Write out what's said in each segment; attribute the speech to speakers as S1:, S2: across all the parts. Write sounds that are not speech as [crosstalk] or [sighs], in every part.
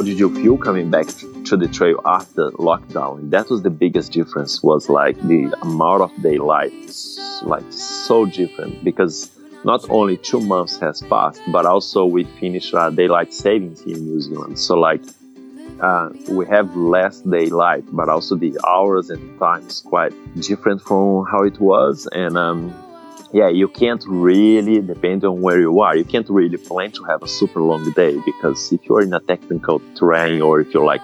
S1: how did you feel coming back to the trail after lockdown? That was the biggest difference. Was like the amount of daylight, like so different because not only two months has passed, but also we finished uh, daylight savings in New Zealand. So like uh, we have less daylight, but also the hours and times quite different from how it was. And um, yeah, you can't really, depending on where you are, you can't really plan to have a super long day because if you're in a technical terrain or if you're like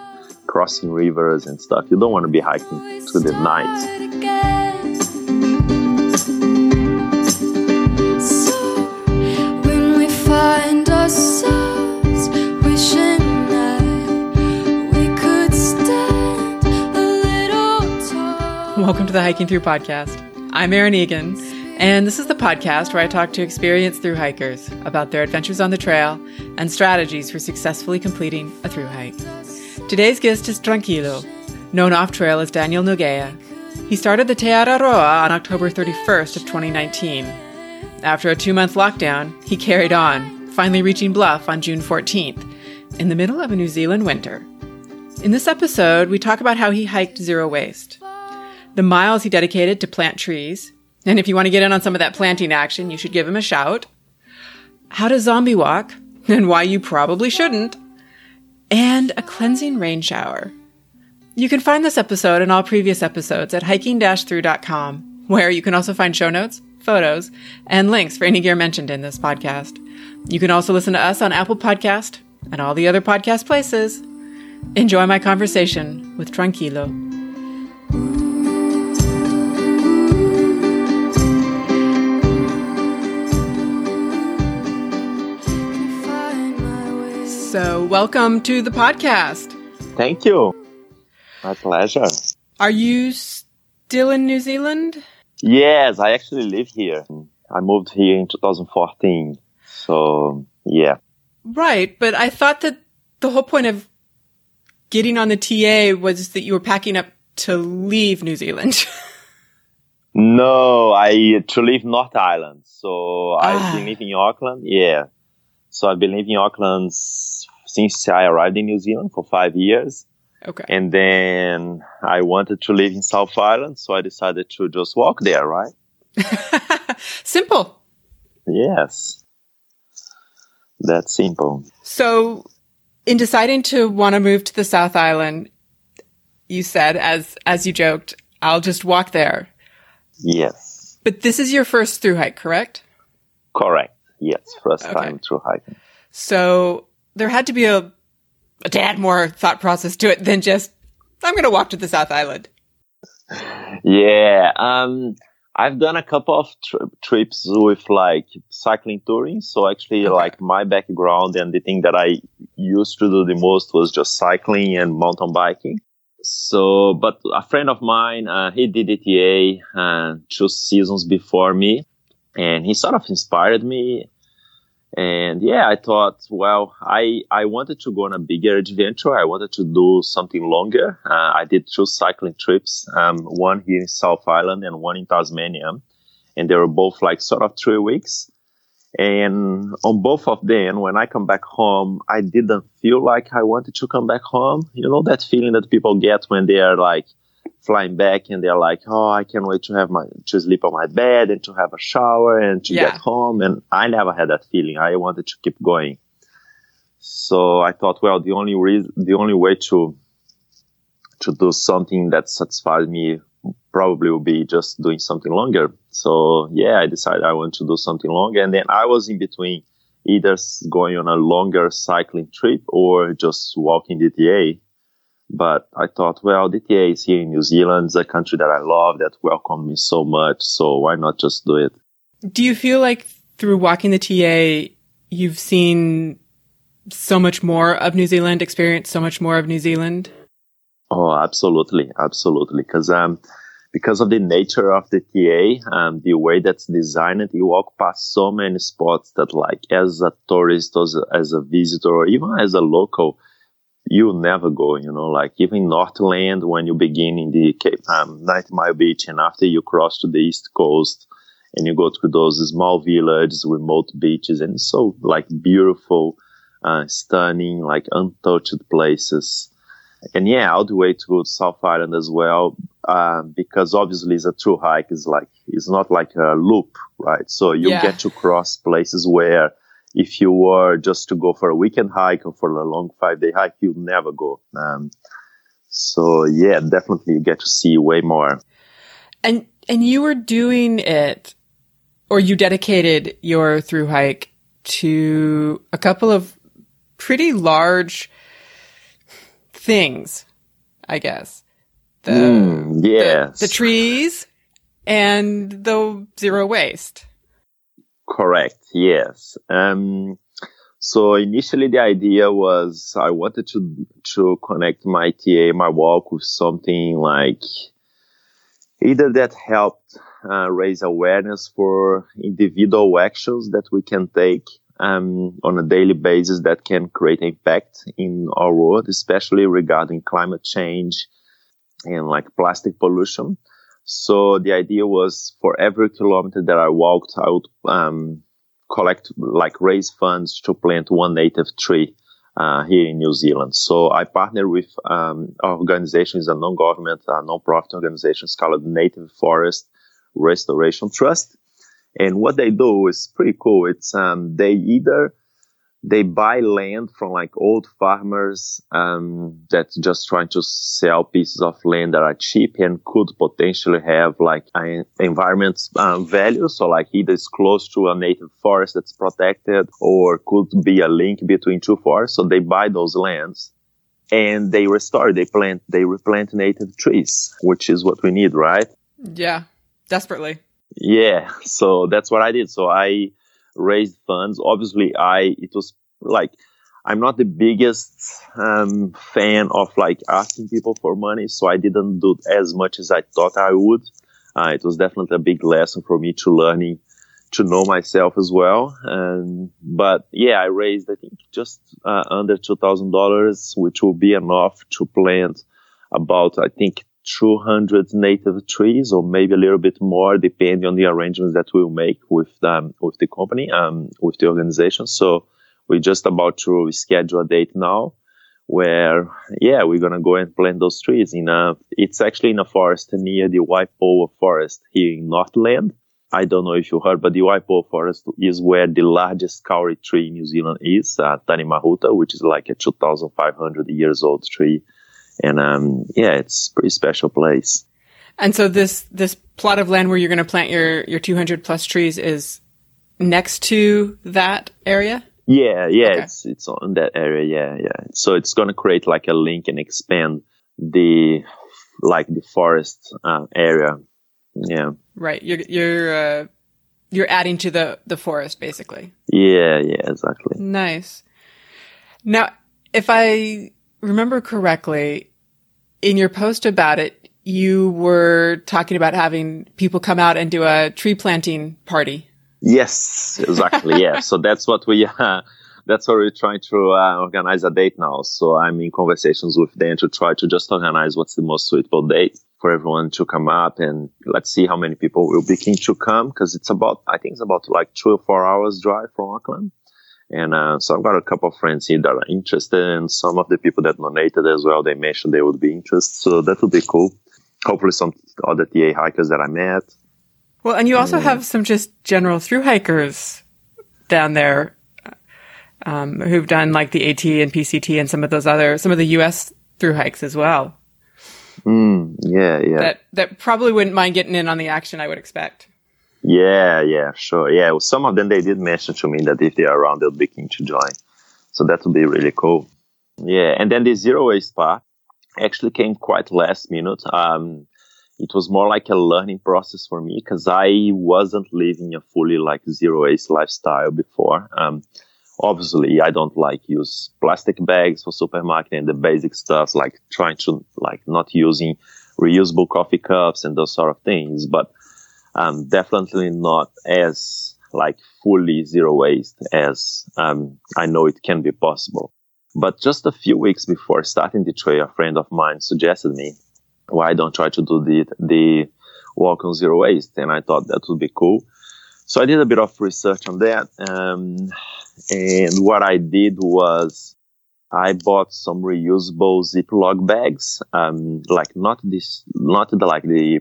S1: crossing rivers and stuff, you don't want to be hiking through the night.
S2: Welcome to the Hiking Through Podcast. I'm Erin Egan, and this is the podcast where I talk to experienced through hikers about their adventures on the trail and strategies for successfully completing a through hike. Today's guest is Tranquilo, known off trail as Daniel Nogueira. He started the Te Araroa on October 31st of 2019. After a two-month lockdown, he carried on, finally reaching Bluff on June 14th, in the middle of a New Zealand winter. In this episode, we talk about how he hiked zero waste the miles he dedicated to plant trees. And if you want to get in on some of that planting action, you should give him a shout. How to zombie walk, [laughs] and why you probably shouldn't. And a cleansing rain shower. You can find this episode and all previous episodes at hiking-through.com, where you can also find show notes, photos, and links for any gear mentioned in this podcast. You can also listen to us on Apple Podcast and all the other podcast places. Enjoy my conversation with Tranquilo. So, welcome to the podcast.
S1: Thank you. My pleasure.
S2: Are you still in New Zealand?
S1: Yes, I actually live here. I moved here in 2014. So, yeah.
S2: Right, but I thought that the whole point of getting on the TA was that you were packing up to leave New Zealand. [laughs]
S1: no, I to leave North Island. So ah. I've been living in Auckland. Yeah. So I've been living in Auckland since I arrived in New Zealand for five years.
S2: Okay.
S1: And then I wanted to live in South Island, so I decided to just walk there, right? [laughs]
S2: simple.
S1: Yes. That's simple.
S2: So, in deciding to want to move to the South Island, you said, as as you joked, I'll just walk there.
S1: Yes.
S2: But this is your first through hike, correct?
S1: Correct. Yes, first okay. time through hiking.
S2: So there had to be a, a tad more thought process to it than just, I'm going to walk to the South Island.
S1: Yeah. Um, I've done a couple of tri- trips with like cycling touring. So actually, okay. like my background and the thing that I used to do the most was just cycling and mountain biking. So, but a friend of mine, uh, he did ETA uh, two seasons before me, and he sort of inspired me and yeah, I thought, well, I, I wanted to go on a bigger adventure. I wanted to do something longer. Uh, I did two cycling trips, um, one here in South Island and one in Tasmania. And they were both like sort of three weeks. And on both of them, when I come back home, I didn't feel like I wanted to come back home. You know, that feeling that people get when they are like, flying back and they're like, oh, I can't wait to have my to sleep on my bed and to have a shower and to yeah. get home. And I never had that feeling. I wanted to keep going. So I thought, well, the only reason, the only way to to do something that satisfies me probably will be just doing something longer. So yeah, I decided I want to do something longer, and then I was in between either going on a longer cycling trip or just walking the TA but I thought, well, DTA is here in New Zealand. It's a country that I love that welcomed me so much. So why not just do it?
S2: Do you feel like through walking the TA, you've seen so much more of New Zealand, experienced so much more of New Zealand?
S1: Oh, absolutely. Absolutely. Cause, um, because of the nature of the TA, um, the way that's designed, you walk past so many spots that like as a tourist, as a, as a visitor, or even as a local, you never go, you know, like even Northland when you begin in the Cape, um, 90 Mile Beach and after you cross to the East Coast and you go to those small villages, remote beaches and so like beautiful. uh, stunning, like untouched places. And yeah, all the way to go to South Island as well, uh, because obviously it's a true hike. It's like, it's not like a loop, right? So you
S2: Yeah.
S1: get to cross places where if you were just to go for a weekend hike or for a long five day hike, you'd never go. Um, so yeah, definitely you get to see way more.
S2: And and you were doing it or you dedicated your through hike to a couple of pretty large things, I guess. The
S1: Mm,
S2: the- the, trees and the zero waste.
S1: Correct. Yes. Um, so initially the idea was I wanted to to connect my TA, my walk with something like either that helped uh, raise awareness for individual actions that we can take um, on a daily basis that can create impact in our world, especially regarding climate change and like plastic pollution. So the idea was for every kilometer that I walked, I would um, collect, like raise funds to plant one native tree uh, here in New Zealand. So I partner with um, organizations, a non-government, a non-profit organization called Native Forest Restoration Trust. And what they do is pretty cool. It's um, they either they buy land from like old farmers um, that just trying to sell pieces of land that are cheap and could potentially have like an environment um, value. So like either it's close to a native forest that's protected or could be a link between two forests. So they buy those lands and they restore, they plant, they replant native trees, which is what we need, right?
S2: Yeah, desperately.
S1: Yeah, so that's what I did. So I raised funds. Obviously, I it was like I'm not the biggest um, fan of like asking people for money, so I didn't do as much as I thought I would. Uh, it was definitely a big lesson for me to learning to know myself as well. And but yeah, I raised I think just uh, under two thousand dollars, which will be enough to plant about I think 200 native trees or maybe a little bit more depending on the arrangements that we'll make with um, with the company um, with the organization. So we're just about to schedule a date now where yeah we're gonna go and plant those trees in a it's actually in a forest near the Waipoua forest here in Northland. I don't know if you heard, but the Waipoua forest is where the largest kauri tree in New Zealand is, uh, Tane Mahuta, which is like a 2,500 years old tree and um, yeah, it's a pretty special place.
S2: And so this this plot of land where you're going to plant your your 200 plus trees is next to that area.
S1: Yeah, yeah,
S2: Okay.
S1: it's it's on that area. Yeah, yeah. So it's gonna create like a link and expand the like the forest uh, area. Yeah,
S2: Right. You're you're uh, you're adding to the the forest basically.
S1: yeah, yeah, exactly.
S2: Nice. Now, if I remember correctly, in your post about it, you were talking about having people come out and do a tree planting party.
S1: Yes, exactly. yeah. [laughs] So that's what we. Uh, [laughs] that's what we're trying to uh, organize a date now. So I'm in conversations with them to try to just organize what's the most suitable date for everyone to come up and let's see how many people will be keen to come because it's about I think it's about like two or four hours drive from Auckland. And uh, so I've got a couple of friends here that are interested, and some of the people that donated as well. They mentioned they would be interested, so that would be cool. Hopefully, some other TA hikers that I met.
S2: Well, and you also have some just general through hikers down there um, who've done like the AT and PCT and some of those other some of the US through hikes as well.
S1: Mm, yeah, yeah.
S2: That that probably wouldn't mind getting in on the action. I would expect.
S1: Yeah, yeah, sure. Yeah, well, some of them they did mention to me that if they are around, they'll be keen to join. So that would be really cool. Yeah, and then the zero waste part actually came quite last minute. Um, it was more like a learning process for me because I wasn't living a fully like zero waste lifestyle before. Um, obviously I don't like use plastic bags for supermarket and the basic stuff like trying to like not using reusable coffee cups and those sort of things, but um, definitely not as like fully zero waste as um, I know it can be possible. But just a few weeks before starting the trail, a friend of mine suggested me, why don't try to do the, the walk on zero waste? And I thought that would be cool. So I did a bit of research on that. Um, And what I did was I bought some reusable Ziploc bags, um, like not this, not the, like the,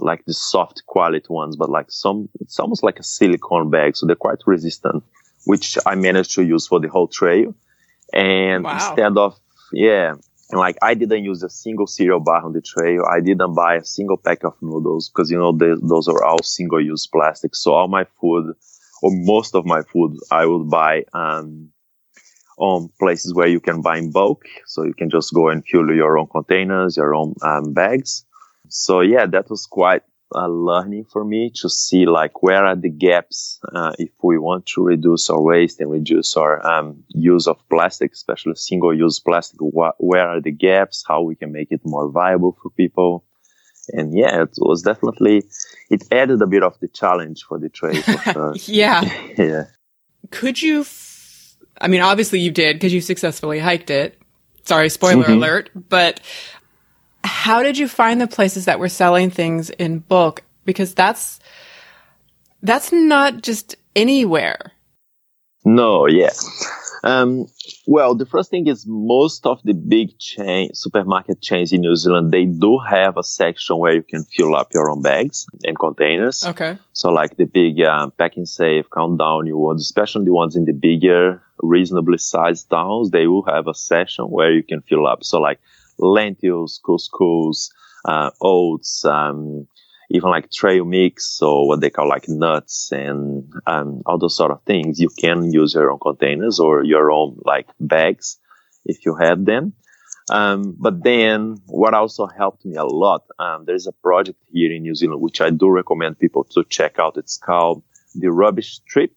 S1: like the soft quality ones, but like some, it's almost like a silicone bag. So they're quite resistant, which I managed to use for the whole trail. And wow. instead of, yeah, and like I didn't use a single cereal bar on the trail. I didn't buy a single pack of noodles because you know they, those are all single use plastic. So all my food, or most of my food, I would buy um, on places where you can buy in bulk. So you can just go and fill your own containers, your own um, bags. So yeah, that was quite a learning for me to see like where are the gaps uh, if we want to reduce our waste and reduce our um, use of plastic, especially single-use plastic. Wh- where are the gaps? How we can make it more viable for people? And yeah, it was definitely it added a bit of the challenge for the trail. [laughs]
S2: Sure. yeah, [laughs]
S1: yeah.
S2: Could you? F- I mean, obviously you did because you successfully hiked it. Sorry, spoiler mm-hmm. alert. But how did you find the places that were selling things in bulk? Because that's, that's not just anywhere.
S1: No, yeah. Um, well, the first thing is most of the big chain supermarket chains in New Zealand they do have a section where you can fill up your own bags and containers.
S2: Okay.
S1: So like the big uh, safe, countdown you want, especially the ones in the bigger, reasonably sized towns, they will have a section where you can fill up. So like lentils, couscous, uh, oats, um, even like trail mix or what they call like nuts and um, all those sort of things. You can use your own containers or your own like bags if you have them. Um, but then what also helped me a lot, um, there's a project here in New Zealand, which I do recommend people to check out. It's called the Rubbish Trip.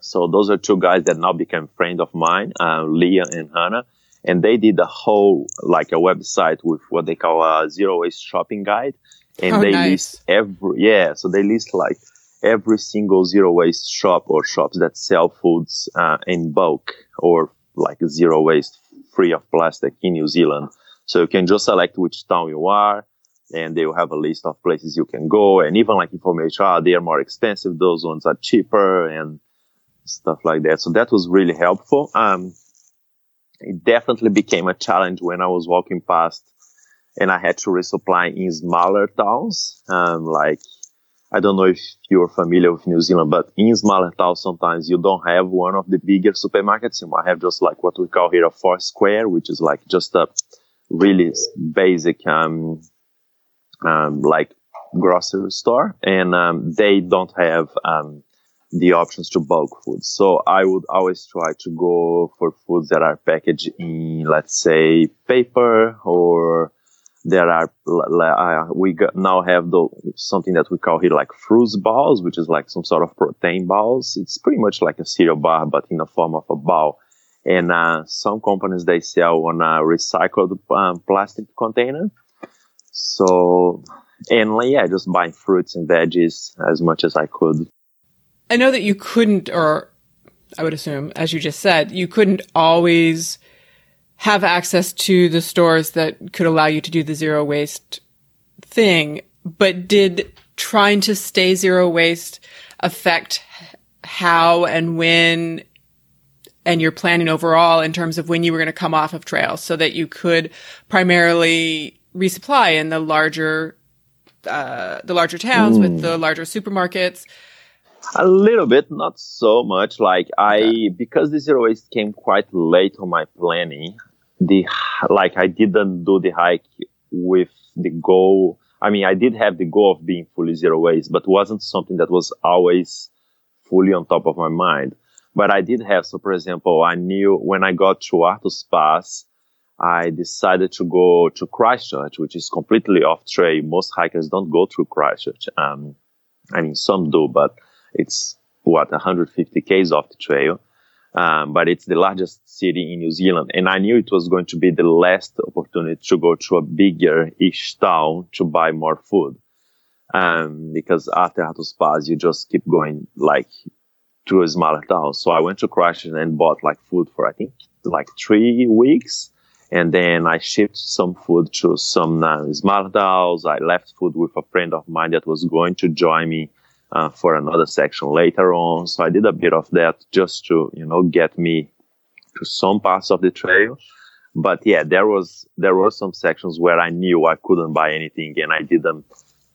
S1: So those are two guys that now became friends of mine, uh, Leah and Hannah and they did a whole like a website with what they call a zero waste shopping guide. And
S2: oh,
S1: they
S2: nice.
S1: list every yeah so they list like every single zero waste shop or shops that sell foods uh, in bulk or like zero waste free of plastic in new zealand. So you can just select which town you are and they will have a list of places you can go. And even like information ah, they are more expensive. Those ones are cheaper and stuff like that. So that was really helpful. Um it definitely became a challenge when I was walking past and I had to resupply in smaller towns. Um, like, I don't know if you're familiar with New Zealand, but in smaller towns, sometimes you don't have one of the bigger supermarkets. You might have just like what we call here a four square, which is like just a really basic, um, um, like grocery store. And, um, they don't have, um, the options to bulk foods. So I would always try to go for foods that are packaged in, let's say, paper or there are, uh, we now have the, something that we call here like fruit balls, which is like some sort of protein balls. It's pretty much like a cereal bar, but in the form of a ball. And, uh, some companies, they sell on a recycled um, plastic container. So, and yeah, just buying fruits and veggies as much as I could.
S2: I know that you couldn't, or I would assume, as you just said, you couldn't always have access to the stores that could allow you to do the zero waste thing. But did trying to stay zero waste affect how and when and your planning overall in terms of when you were going to come off of trail so that you could primarily resupply in the larger uh, the larger towns with the larger supermarkets
S1: a little bit, not so much. Like I, because the zero waste came quite late on my planning. The like I didn't do the hike with the goal. I mean, I did have the goal of being fully zero waste, but wasn't something that was always fully on top of my mind. But I did have. So, for example, I knew when I got to Arthur's Pass, I decided to go to Christchurch, which is completely off trail. Most hikers don't go through Christchurch. Um, I mean, some do, but it's what 150 k's off the trail, um, but it's the largest city in New Zealand, and I knew it was going to be the last opportunity to go to a bigger-ish town to buy more food. Um, because after Arthur's Pass, you just keep going like to a smaller town. So I went to Christchurch and bought like food for I think like three weeks. And then I shipped some food to some uh, smaller towns. I left food with a friend of mine that was going to join me uh, for another section later on. So I did a bit of that just to, you know, get me to some parts of the trail. But yeah, there was, there were some sections where I knew I couldn't buy anything and I didn't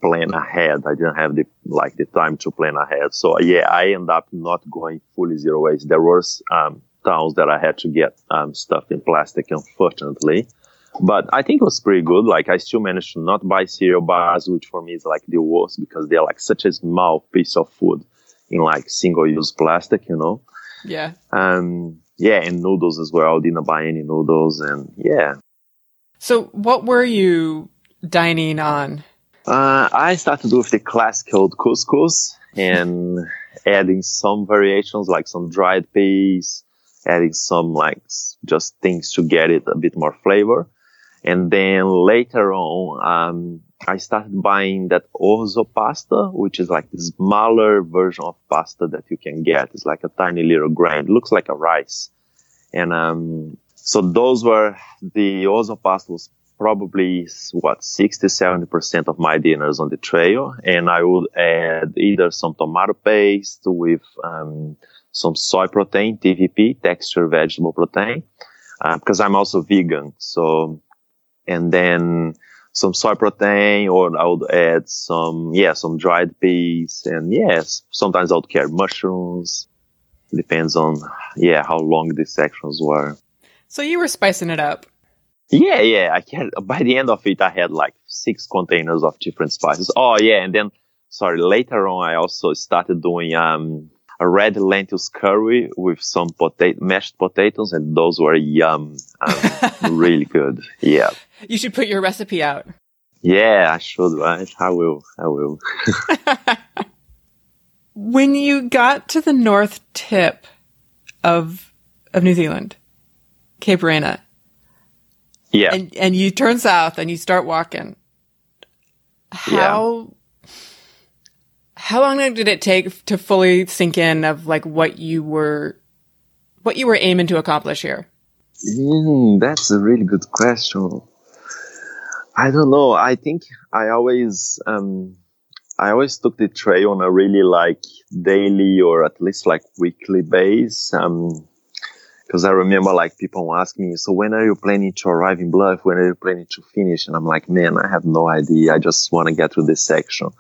S1: plan ahead. I didn't have the, like the time to plan ahead. So yeah, I end up not going fully zero waste. There was, um, towns that I had to get, um, stuffed in plastic, unfortunately. But I think it was pretty good. Like I still managed to not buy cereal bars, which for me is like the worst because they're like such a small piece of food in like single use plastic, you know?
S2: Yeah.
S1: Um, yeah, and noodles as well. Didn't buy any noodles and yeah.
S2: So what were you dining on?
S1: Uh, I started with the classic old couscous and [laughs] adding some variations like some dried peas, adding some like just things to get it a bit more flavor. And then later on, um, I started buying that orzo pasta, which is like the smaller version of pasta that you can get. It's like a tiny little grain. It looks like a rice. And, um, so those were the orzo pasta was probably what 60 70% of my dinners on the trail and i would add either some tomato paste with um, some soy protein tvp texture vegetable protein uh, because i'm also vegan so and then some soy protein or I would add some, yeah, some dried peas and yes, sometimes I would carry mushrooms. Depends on, yeah, how long the sections were.
S2: So you were spicing it up.
S1: Yeah, yeah. I can by the end of it, I had like six containers of different spices. Oh yeah. And then, sorry, later on, I also started doing, um, a red lentils curry with some potato, mashed potatoes, and those were yum, um, [laughs] really good. Yeah.
S2: You should put your recipe out.
S1: Yeah, I should. Right? I will. I will. [laughs]
S2: when you got to the north tip of of New Zealand, Cape Reinga,
S1: yeah,
S2: and and you turn south and you start walking, how how long did it take to fully sink in of like what you were, what you were aiming to accomplish here?
S1: Mm, that's a really good question. I don't know. I think I always, um, I always took the trail on a really like daily or at least like weekly base. Um, because I remember like people ask me, so when are you planning to arrive in Bluff? When are you planning to finish? And I'm like, man, I have no idea. I just want to get through this section.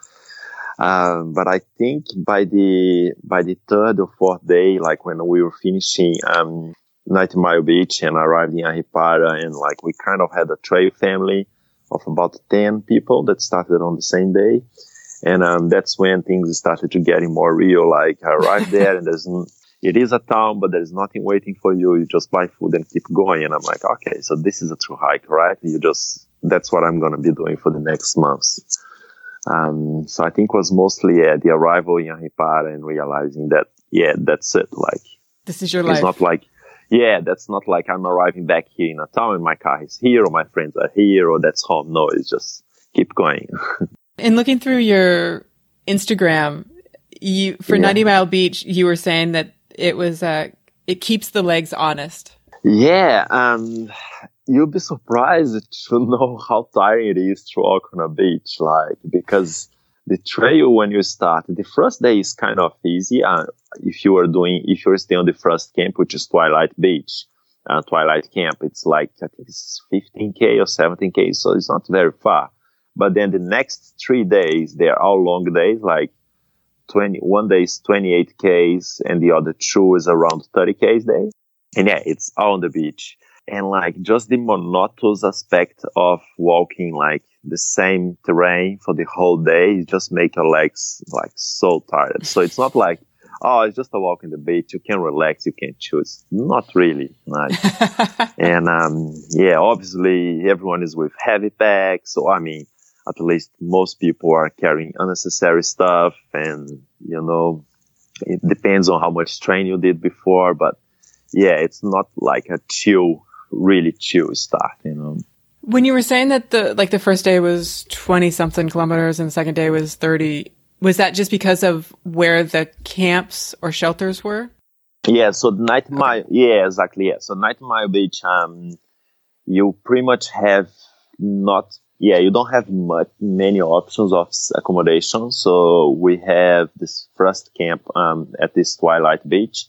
S1: Um, but I think by the by the third or fourth day, like when we were finishing um, 90 Mile Beach and arrived in Ahipara, and like we kind of had a trail family of about 10 people that started on the same day. And um, that's when things started to getting more real. Like I arrived [laughs] there and there's, it is a town, but there's nothing waiting for you. You just buy food and keep going. And I'm like, okay, so this is a true hike, right? You just, that's what I'm going to be doing for the next months. Um, so I think it was mostly yeah, the arrival in Ahipara and realizing that, yeah, that's it. Like,
S2: this is your
S1: it's
S2: life.
S1: It's not like, yeah, that's not like I'm arriving back here in a town and my car is here or my friends are here or that's home. No, it's just keep going. [laughs]
S2: and looking through your Instagram, you, for yeah. 90 Mile Beach, you were saying that it was, uh, it keeps the legs honest.
S1: Yeah. Um, you'll be surprised [laughs] to know how tiring it is to walk on a beach, like, because the trail when you start, the first day is kind of easy. Uh, if you are doing, if you're staying on the first camp, which is Twilight Beach, uh, Twilight Camp, it's like, I think it's 15K or 17K. So it's not very far. But then the next three days, they're all long days, like 20, one day is 28Ks and the other two is around 30Ks day. And yeah, it's all on the beach and like just the monotonous aspect of walking like the same terrain for the whole day just make your legs like so tired. So it's not like, oh, it's just a walk in the beach. You can relax. You can choose. Not really. Nice. [laughs] and, um, yeah, obviously everyone is with heavy packs. So, I mean, at least most people are carrying unnecessary stuff and, you know, it depends on how much training you did before, but yeah, it's not like a chill really chill start, you know.
S2: When you were saying that the like the first day was 20 something kilometers and the second day was 30, was that just because of where the camps or shelters were?
S1: Yeah, so night mile yeah, exactly. Yeah. So 90 Mile Beach um you pretty much have not yeah, you don't have much, many options of accommodation. So we have this first camp um, at this Twilight Beach,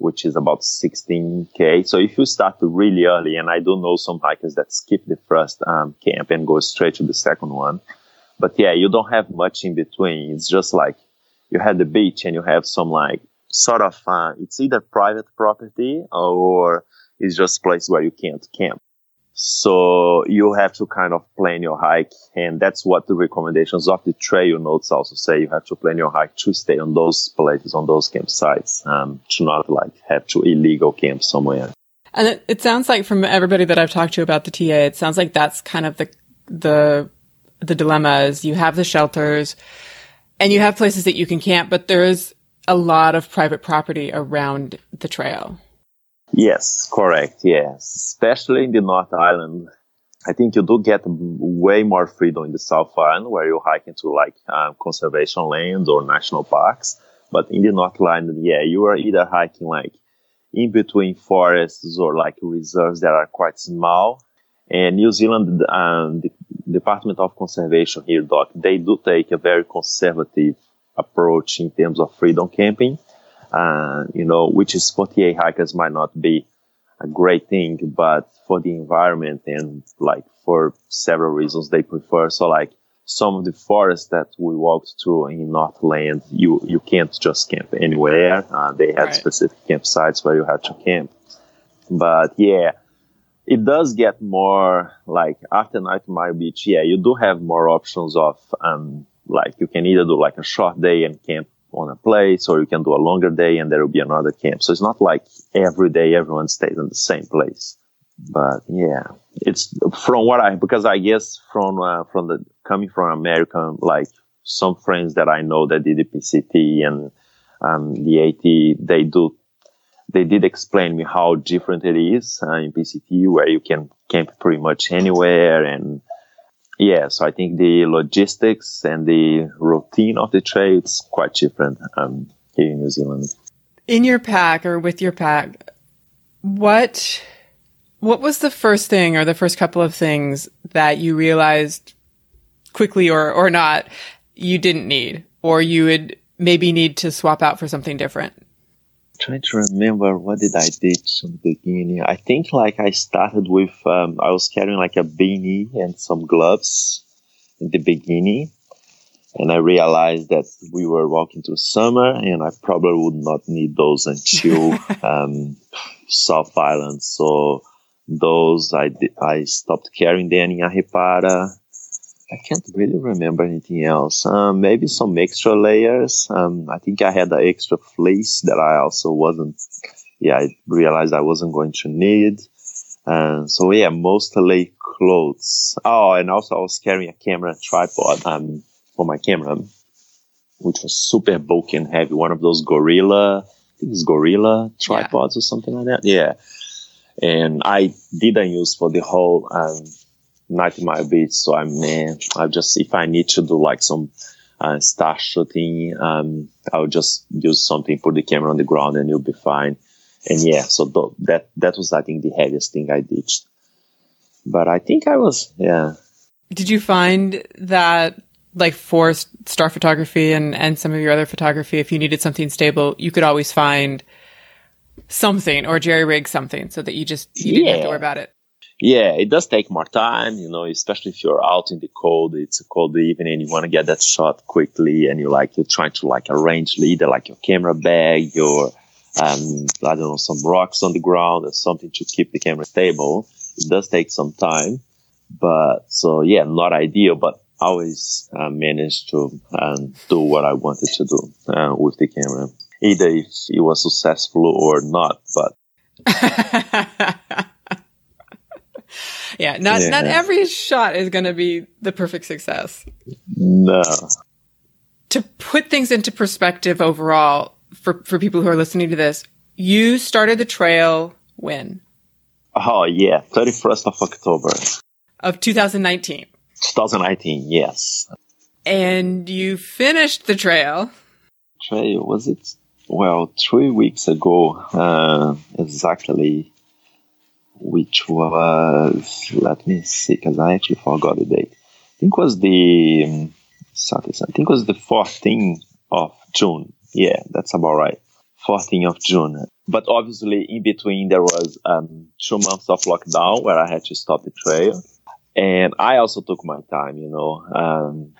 S1: which is about 16k. So if you start really early, and I do know some hikers that skip the first um, camp and go straight to the second one, but yeah, you don't have much in between. It's just like you have the beach and you have some like sort of uh, it's either private property or it's just place where you can't camp. So you have to kind of plan your hike. And that's what the recommendations of the trail notes also say. You have to plan your hike to stay on those places, on those campsites, um, to not like have to illegal camp somewhere.
S2: And it, it sounds like from everybody that I've talked to about the TA, it sounds like that's kind of the, the, the dilemma is you have the shelters and you have places that you can camp, but there is a lot of private property around the trail.
S1: Yes, correct. Yes, especially in the North Island. I think you do get way more freedom in the South Island where you hike into like um, conservation lands or national parks. But in the North Island, yeah, you are either hiking like in between forests or like reserves that are quite small. And New Zealand, um, the Department of Conservation here, Doc, they do take a very conservative approach in terms of freedom camping uh, you know, which is 48 hikers might not be a great thing, but for the environment and like for several reasons they prefer. So like some of the forests that we walked through in Northland, you, you can't just camp anywhere. Uh, they had right. specific campsites where you had to camp. But yeah, it does get more like after 90 Mile Beach. Yeah, you do have more options of, um, like you can either do like a short day and camp on a place or you can do a longer day and there will be another camp. So it's not like every day everyone stays in the same place. But yeah, it's from what I, because I guess from, uh, from the, coming from America, like some friends that I know that did the PCT and, um, the AT, they do, they did explain me how different it is uh, in PCT where you can camp pretty much anywhere and, yeah, so I think the logistics and the routine of the trail is quite different um, here in New Zealand.
S2: In your pack or with your pack, what what was the first thing or the first couple of things that you realized quickly or or not you didn't need or you would maybe need to swap out for something different?
S1: Trying to remember what did I did from the beginning. I think like I started with um, I was carrying like a beanie and some gloves in the beginning, and I realized that we were walking through summer, and I probably would not need those until [laughs] um, South Island. So those I I stopped carrying them in Ahipara. I can't really remember anything else. Um, maybe some extra layers. Um, I think I had an extra fleece that I also wasn't, yeah, I realized I wasn't going to need. And uh, so yeah, mostly clothes. Oh, and also I was carrying a camera tripod, um, for my camera, which was super bulky and heavy. One of those gorilla, I think it's gorilla tripods yeah. or something like that. Yeah. And I didn't use for the whole, um, 90 mile beach. So I'm, uh, I just, if I need to do like some, uh, star shooting, um, I'll just use something, put the camera on the ground and you'll be fine. And yeah, so th- that, that was, I think, the heaviest thing I did. But I think I was, yeah.
S2: Did you find that like for star photography and, and some of your other photography, if you needed something stable, you could always find something or jerry rig something so that you just, you didn't have to worry about it?
S1: Yeah, it does take more time, you know, especially if you're out in the cold, it's a cold evening and you want to get that shot quickly and you're like, you're trying to like arrange either like your camera bag, your, um, I don't know, some rocks on the ground or something to keep the camera stable. It does take some time, but so yeah, not ideal, but always uh, managed to um, do what I wanted to do uh, with the camera, either if it was successful or not, but. [laughs]
S2: yeah, not yeah. not every shot is going to be the perfect success.
S1: No.
S2: To put things into perspective overall for for people who are listening to this, you started the trail when?
S1: Oh yeah, 31st of October
S2: of 2019.
S1: 2019, yes.
S2: And you finished the trail.
S1: Trail was it? Well, three weeks ago, uh, exactly which was, let me see, because I actually forgot the date. I think it was the um, Saturday, I think was the 14th of June. Yeah, that's about right. 14th of June. But obviously, in between, there was um, two months of lockdown where I had to stop the trail. And I also took my time, you know. Um,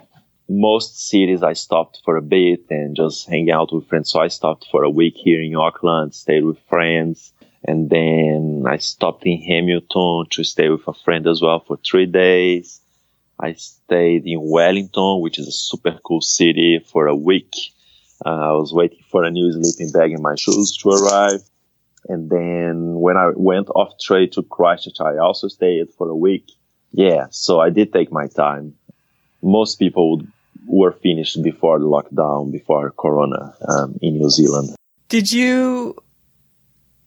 S1: most cities I stopped for a bit and just hang out with friends. So I stopped for a week here in Auckland, stayed with friends. And then I stopped in Hamilton to stay with a friend as well for three days. I stayed in Wellington, which is a super cool city, for a week. Uh, I was waiting for a new sleeping bag and my shoes to arrive. And then when I went off trail to Christchurch, I also stayed for a week. Yeah, so I did take my time. Most people were finished before the lockdown, before Corona um, in New Zealand.
S2: Did you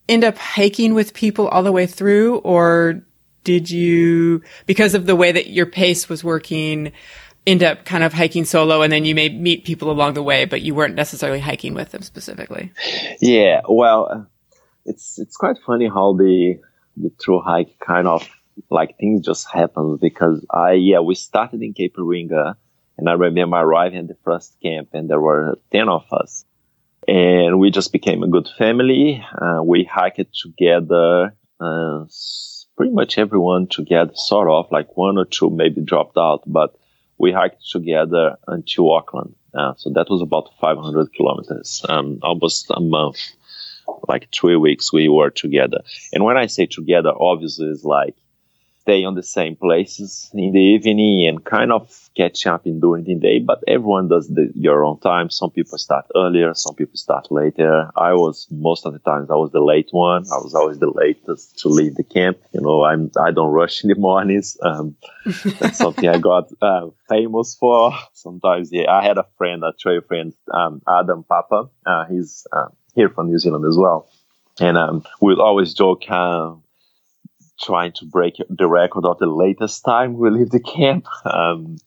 S2: end up hiking with people all the way through, or did you, because of the way that your pace was working, end up kind of hiking solo and then you may meet people along the way, but you weren't necessarily hiking with them specifically?
S1: Yeah, well, uh, it's it's quite funny how the the true hike kind of like things just happen because I yeah we started in Cape Reinga and I remember arriving at the first camp and there were ten of us and we just became a good family. Uh, we hiked together. Uh, pretty much everyone together, sort of like one or two maybe dropped out, but we hiked together until Auckland. Uh, so that was about 500 kilometers, um, almost a month, like three weeks we were together. And when I say together, obviously it's like stay on the same places in the evening and kind of catch up in during the day. But everyone does the, your own time. Some people start earlier, some people start later. I was most of the times I was the late one. I was always the latest to leave the camp. You know, I'm I don't rush in the mornings. Um, [laughs] that's something I got uh, famous for. Sometimes, yeah, I had a friend, a trail friend, um, Adam Papa. Uh, he's uh, here from New Zealand as well. And um, we'd always joke, uh, trying to break the record of the latest time we leave the camp. [laughs] Um,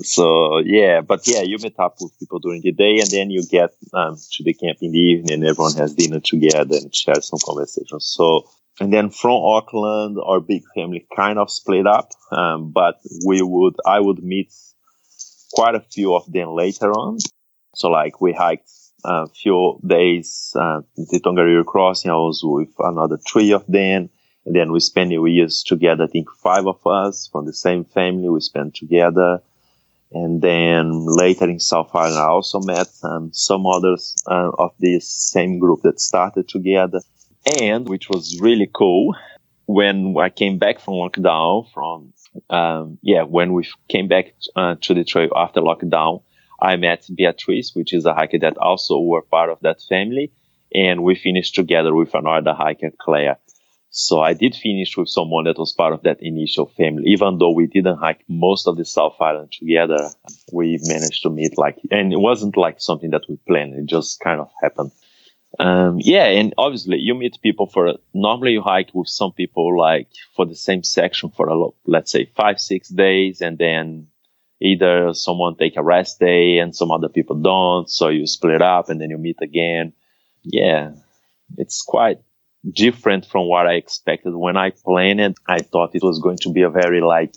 S1: so yeah, but yeah, you meet up with people during the day, and then you get um, to the camp in the evening, and everyone has dinner together and share some conversations. So, and then from Auckland, our big family kind of split up, um, but we would, I would meet quite a few of them later on. So like we hiked a few days uh, the Tongariro crossing. I was with another three of them. And then we spent Year's together. I think five of us from the same family. We spent together. And then later in South Island, I also met um, some others uh, of this same group that started together. And which was really cool when I came back from lockdown from, um, yeah, when we came back uh, to Detroit after lockdown, I met Beatrice, which is a hiker that also were part of that family. And we finished together with another hiker, Claire. So I did finish with someone that was part of that initial family. Even though we didn't hike most of the South Island together, we managed to meet like, and it wasn't like something that we planned. It just kind of happened. Um, yeah, and obviously you meet people for, normally you hike with some people like for the same section for a let's say five, six days, and then either someone take a rest day and some other people don't. So you split up and then you meet again. Yeah, it's quite different from what I expected. When I planned it, I thought it was going to be a very like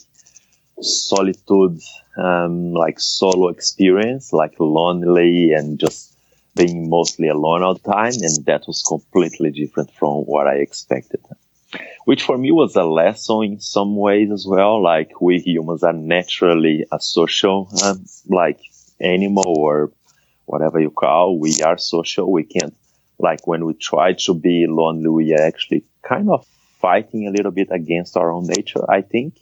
S1: solitude, um, like solo experience, like lonely and just being mostly alone all the time. And that was completely different from what I expected. Which for me was a lesson in some ways as well. Like we humans are naturally a social, um, like animal or whatever you call. We are social. We can't like when we try to be lonely, we are actually kind of fighting a little bit against our own nature, I think.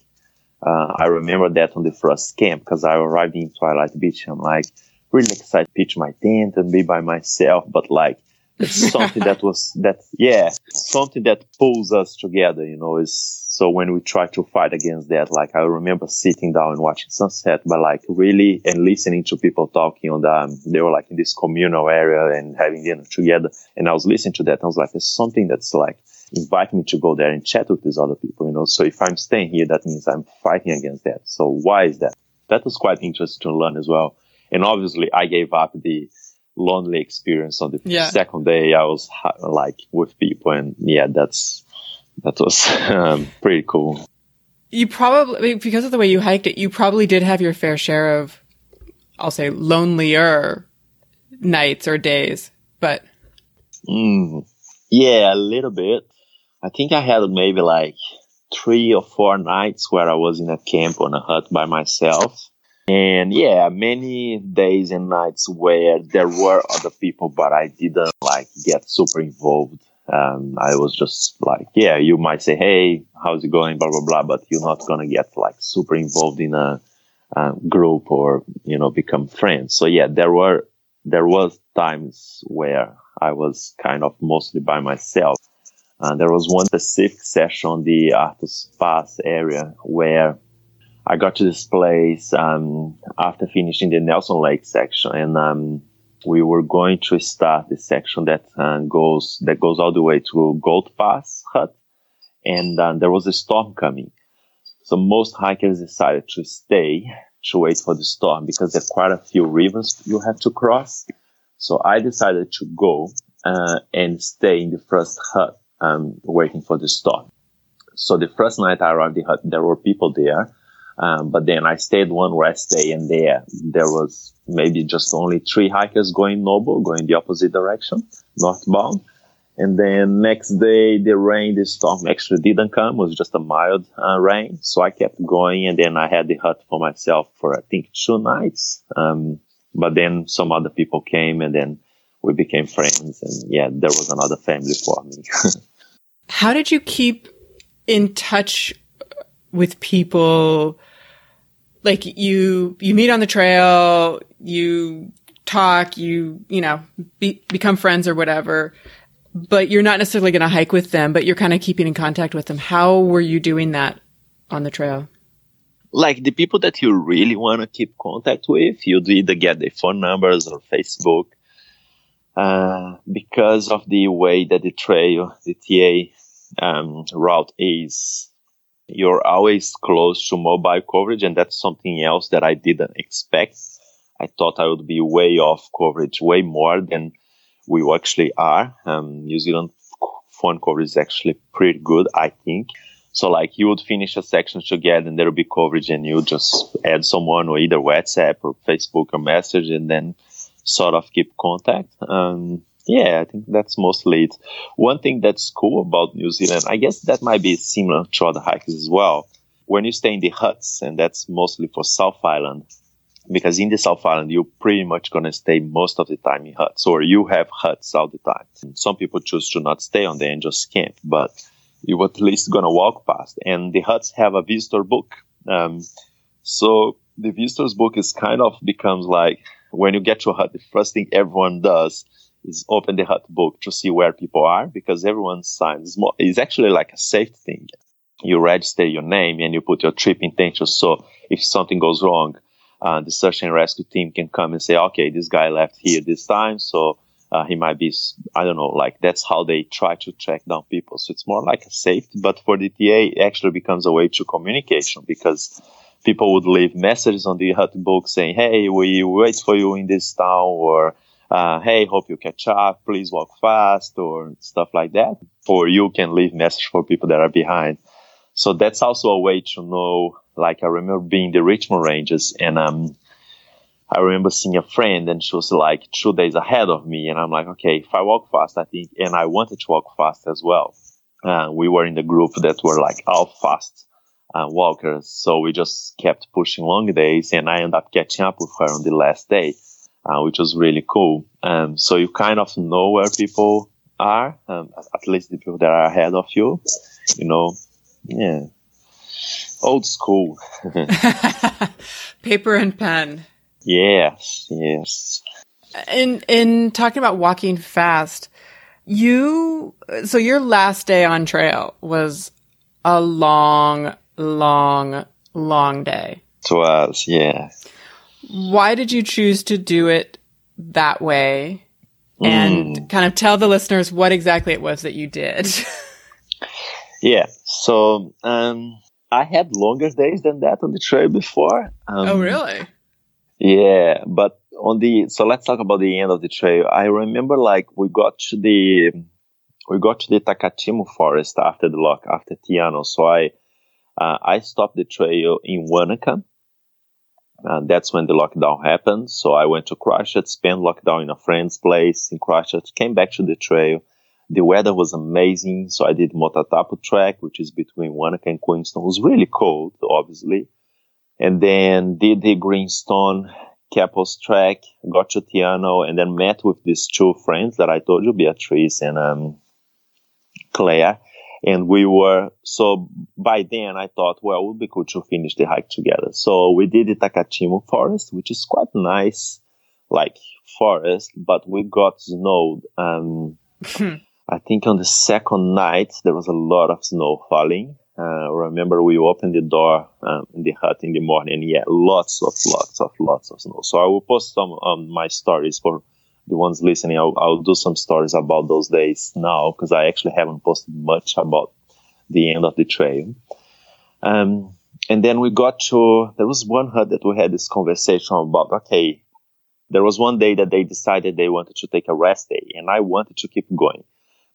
S1: Uh, I remember that on the first camp because I arrived in Twilight Beach. I'm like really excited to pitch my tent and be by myself, but like it's something that was that yeah something that pulls us together you know is so when we try to fight against that like i remember sitting down and watching sunset but like really and listening to people talking on the um, they were like in this communal area and having dinner together and i was listening to that i was like there's something that's like invite me to go there and chat with these other people you know? So if i'm staying here that means i'm fighting against that. So why is that? That was quite interesting to learn as well. And obviously i gave up the lonely experience on the yeah. second day i was like with people and yeah that's that was [laughs] um, pretty cool
S2: you probably because of the way you hiked it, you probably did have your fair share of, I'll say, lonelier nights or days. But
S1: mm, yeah, a little bit. I think I had maybe like three or four nights where I was in a camp on a hut by myself. And yeah, many days and nights where there were other people, but I didn't like get super involved. Um, I was just like, yeah, you might say, Hey, how's it going? Blah, blah, blah. But you're not to get like super involved in a, a group or, you know, become friends. So yeah, there were, there was times where I was kind of mostly by myself. Uh, there was one specific session on the Arthur's Pass area where I got to this place um, after finishing the Nelson Lake section, and um, we were going to start the section that uh, goes that goes all the way to Goat Pass Hut, and uh, there was a storm coming. So most hikers decided to stay to wait for the storm because there are quite a few rivers you have to cross. So I decided to go uh, and stay in the first hut um, waiting for the storm. So the first night I arrived, at the hut, there were people there. Um, but then I stayed one rest day and there, there was maybe just only three hikers going NOBO, going the opposite direction, northbound. And then next day, the rain, the storm actually didn't come. It was just a mild uh, rain. So I kept going and then I had the hut for myself for, I think, two nights. Um, but then some other people came and then we became friends. And yeah, there was another family for me. [laughs]
S2: How did you keep in touch with people? Like you, you meet on the trail, you talk, you, you know, be, become friends or whatever, but you're not necessarily going to hike with them, but you're kind of keeping in contact with them. How were you doing that on the trail?
S1: Like the people that you really want to keep contact with, you'd either get their phone numbers or Facebook. Uh, because of the way that the trail, the TA um, route is you're always close to mobile coverage, and that's something else that I didn't expect. I thought I would be way off coverage, way more than we actually are. Um, New Zealand phone coverage is actually pretty good, I think. So like you would finish a section together and there'll be coverage and you just add someone or either WhatsApp or Facebook or message and then sort of keep contact. Um, yeah, I think that's mostly it. One thing that's cool about New Zealand, I guess that might be similar to other hikes as well. When you stay in the huts, and that's mostly for South Island, because in the South Island, you're pretty much going to stay most of the time in huts, or you have huts all the time. Some people choose to not stay on the and just camp, but you're at least going to walk past. And the huts have a visitor book. Um, so the visitor's book is kind of becomes like when you get to a hut, the first thing everyone does is open the hut book to see where people are because everyone signs. It's actually like a safe thing. You register your name and you put your trip intention. So if something goes wrong, uh, the search and rescue team can come and say, okay, this guy left here this time. So uh, he might be, I don't know, like that's how they try to track down people. So it's more like a safety, but for the TA, it actually becomes a way to communication because people would leave messages on the hut book saying, Hey, we wait for you in this town or uh, hey, hope you catch up, please walk fast, or stuff like that. Or you can leave message for people that are behind. So that's also a way to know. Like I remember being the Richmond Ranges, and um, I remember seeing a friend, and she was like two days ahead of me, and I'm like, okay, if I walk fast, I think, and I wanted to walk fast as well. Uh, we were in the group that were like all fast uh, walkers, so we just kept pushing long days, and I ended up catching up with her on the last day uh, which was really cool. Um, so you kind of know where people are, um, at least the people that are ahead of you, you know, yeah. Old school. [laughs] [laughs]
S2: Paper and pen.
S1: Yes, yes.
S2: In in talking about walking fast, you so your last day on trail was a long, long, long day.
S1: It was, yeah.
S2: Why did you choose to do it that way? And mm. kind of tell the listeners what exactly it was that you did. [laughs]
S1: yeah. So, um, I had longer days than that on the trail before. Um,
S2: oh, really?
S1: Yeah, but on the so let's talk about the end of the trail. I remember like we got to the we got to the Takitimu forest after the lock after Te Anau. So I Uh, I stopped the trail in Wanaka. Uh, that's when the lockdown happened. So I went to Christchurch, spent lockdown in a friend's place in Christchurch, came back to the trail. The weather was amazing. So I did Motatapu track, which is between Wanaka and Queenstown. It was really cold, obviously. And then did the Greenstone Caples track, got to Te Anau, and then met with these two friends that I told you, Beatrice and um, Claire. And we were, so by then I thought, well, it would be cool to finish the hike together. So we did the Takitimu forest, which is quite nice, like forest, but we got snowed. Um, I think on the second night, there was a lot of snow falling. Uh, remember we opened the door um, in the hut in the morning and yeah, lots of, lots of, lots of snow. So I will post some on um, my stories for the ones listening. I'll, I'll do some stories about those days now because I actually haven't posted much about the end of the trail. Um, and then we got to, there was one hut that we had this conversation about, okay, there was one day that they decided they wanted to take a rest day and I wanted to keep going,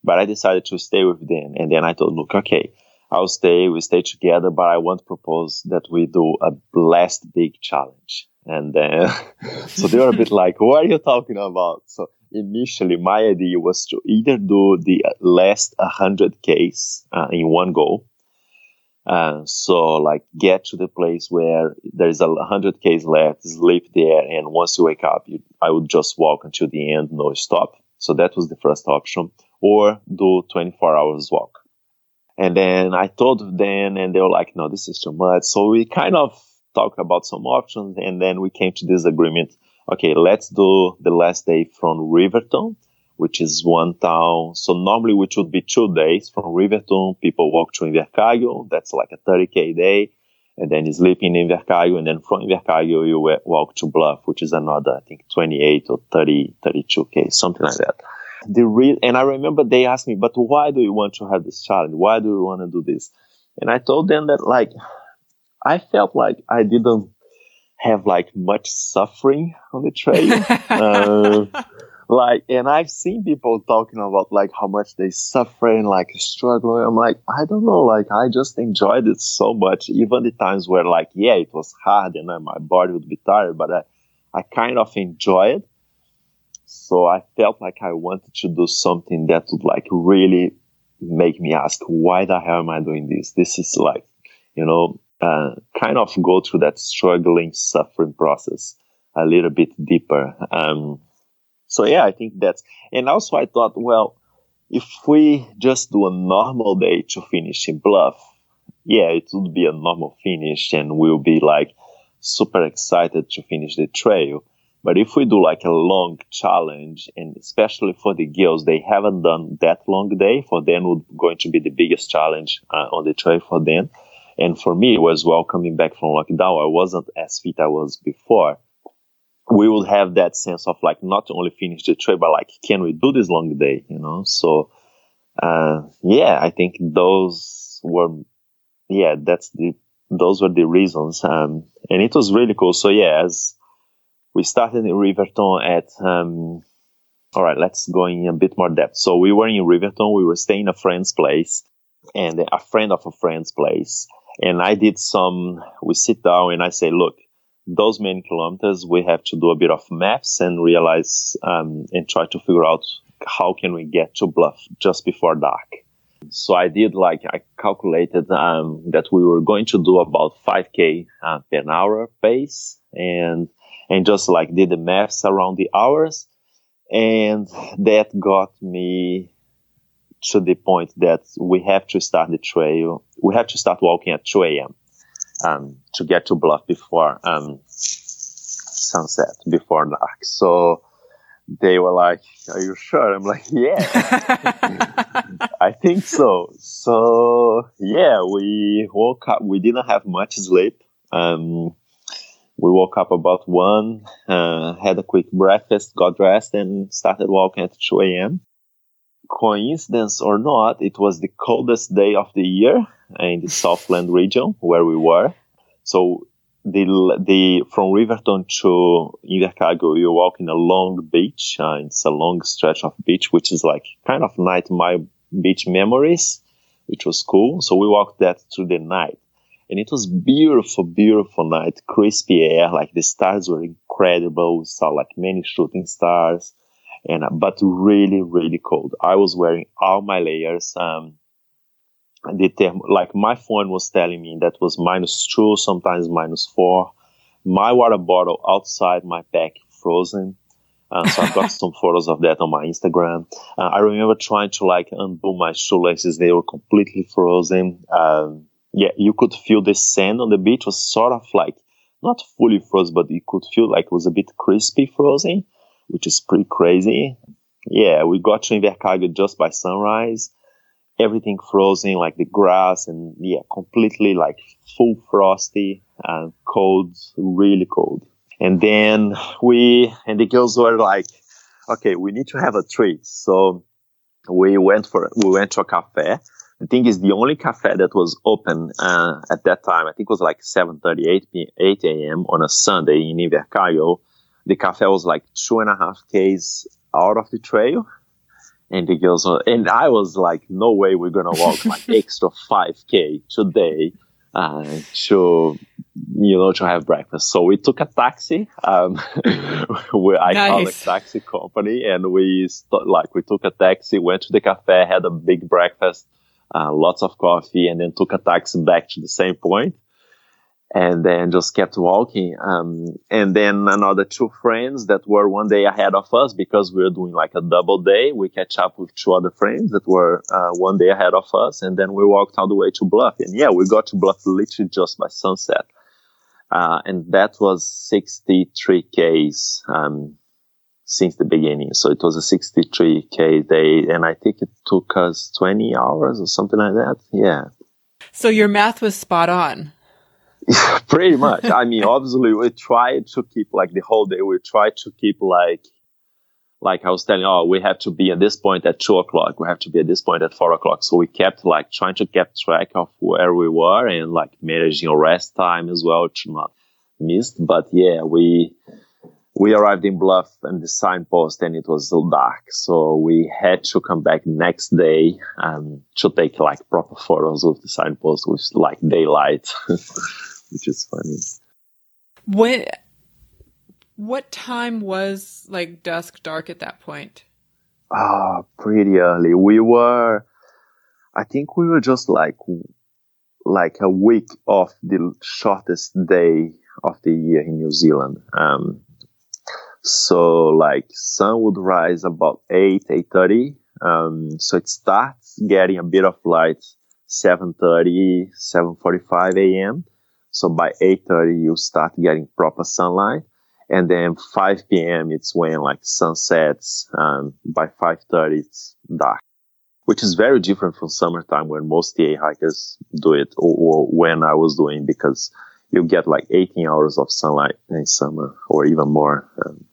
S1: but I decided to stay with them. And then I told, look, okay, I'll stay, we stay together, but I want to propose that we do a blast big challenge. And then, [laughs] so they were a bit [laughs] like, what are you talking about? So initially my idea was to either do the last 100 Ks uh, in one go. Uh, so like get to the place where there's a 100 Ks left, sleep there. And once you wake up, you, I would just walk until the end, no stop. So that was the first option or do 24 hours walk. And then I told them and they were like, no, this is too much. So we kind of talked about some options and then we came to this agreement. Okay, let's do the last day from Riverton, which is one town. So normally which would be two days from Riverton. People walk to Invercargill. That's like a 30k day. And then you sleep in Invercargill. And then from Invercargill, you walk to Bluff, which is another, I think 28 or 30, 32k, something like that the real, and I remember they asked me, but why do you want to have this challenge? Why do you want to do this? And I told them that like, I felt like I didn't have like much suffering on the trail. [laughs] uh, like, and I've seen people talking about like how much they suffer and like struggling. I'm like, I don't know, like I just enjoyed it so much. Even the times where like, yeah, it was hard and uh, my body would be tired, but I, I kind of enjoy it. So I felt like I wanted to do something that would like really make me ask, why the hell am I doing this? This is like, you know, uh, kind of go through that struggling, suffering process a little bit deeper. Um, so yeah, I think that's, and also I thought, well, if we just do a normal day to finish in Bluff, yeah, it would be a normal finish and we'll be like super excited to finish the trail. But if we do like a long challenge, and especially for the girls, they haven't done that long day. For them, would going to be the biggest challenge uh, on the trail for them. And for me, it was well coming back from lockdown. I wasn't as fit I was before. We would have that sense of like not only finish the trail, but like, can we do this long day? You know? So, uh, yeah, I think those were, yeah, that's the, those were the reasons. Um, and it was really cool. So yeah, as, we started in Riverton at, um, all right, let's go in a bit more depth. So we were in Riverton, we were staying in a friend's place and a friend of a friend's place. And I did some, we sit down and I say, look, those many kilometers, we have to do a bit of maps and realize, um, and try to figure out how can we get to Bluff just before dark. So I did like, I calculated, um, that we were going to do about 5k uh, per hour pace and and just like did the maths around the hours. And that got me to the point that we have to start the trail. We have to start walking at 2 a.m. Um, to get to Bluff before um, sunset, before dark. So they were like, "Are you sure?" I'm like, "Yeah, [laughs] I think so." So yeah, we woke up. We didn't have much sleep. Um, we woke up about one, uh, had a quick breakfast, got dressed, and started walking at 2 a.m. Coincidence or not, it was the coldest day of the year in the Southland region where we were. So the the from Riverton to Invercargill, you walk in a long beach. Uh, it's a long stretch of beach, which is like kind of 90 Mile Beach memories, which was cool. So we walked that through the night. and it was beautiful, beautiful night, crispy air. Like the stars were incredible. We saw like many shooting stars, and uh, but really, really cold. I was wearing all my layers. Um, the term, like my phone was telling me that was minus two, sometimes minus four. My water bottle outside my pack frozen. Uh, so I've got [laughs] some photos of that on my Instagram. Uh, I remember trying to like undo my shoelaces; they were completely frozen. Um, yeah, you could feel the sand on the beach was sort of like not fully frozen, but you could feel like it was a bit crispy frozen, which is pretty crazy. Yeah, we got to Invercargill just by sunrise. Everything frozen, like the grass, and yeah, completely like full frosty and cold, really cold. And then we and the girls were like, "Okay, we need to have a treat." So we went for we went to a cafe I think it's the only cafe that was open uh, at that time, I think it was like 7.30, 8, 8 a.m. on a Sunday in Invercargill. The cafe was like two and a half Ks out of the trail. And the girls were, and I was like, no way we're going to walk like [laughs] extra 5K today uh, to, you know, to have breakfast. So we took a taxi. Um, [laughs] we, I nice. called a taxi company and we, st- like, we took a taxi, went to the cafe, had a big breakfast uh, lots of coffee, and then took a taxi back to the same point, and then just kept walking. Um, and then another two friends that were one day ahead of us because we were doing like a double day. We catch up with two other friends that were uh, one day ahead of us, and then we walked all the way to Bluff. And yeah, we got to Bluff literally just by sunset. Uh, and that was 63 Ks. Um, since the beginning. So it was a 63k day, and I think it took us 20 hours or something like that. Yeah.
S2: So your math was spot on. [laughs]
S1: Pretty much. I mean, obviously, we tried to keep like the whole day. We tried to keep like, like I was telling, oh, we have to be at this point at two o'clock. We have to be at this point at four o'clock. So we kept like trying to keep track of where we were and like managing our rest time as well to not miss. But yeah, we we arrived in Bluff and the signpost and it was still dark. So we had to come back next day um, to take like proper photos of the signpost with like daylight, [laughs] which is funny.
S2: What, what time was like dusk dark at that point?
S1: Ah, oh, pretty early. We were, I think we were just like, like a week off the shortest day of the year in New Zealand. Um, so like sun would rise about 8, 8.30. Um, so it starts getting a bit of light 7.30, 7.45 a.m. So by 8.30 you start getting proper sunlight. And then 5 p.m. it's when like sun sets. Um, by 5.30 it's dark, which is very different from summertime when most TA hikers do it or, or when I was doing because you get like 18 hours of sunlight in summer or even more. Um,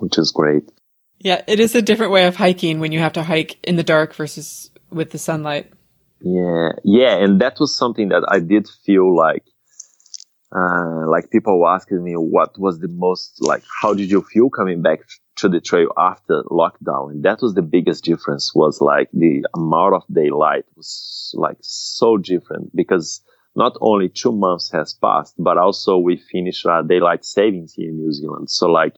S1: which is great.
S2: Yeah, it is a different way of hiking when you have to hike in the dark versus with the sunlight.
S1: Yeah, yeah, and that was something that I did feel like, uh, like people were asking me what was the most like, how did you feel coming back to the trail after lockdown? And that was the biggest difference was like the amount of daylight was like so different because not only two months has passed, but also we finished our daylight savings here in New Zealand. So like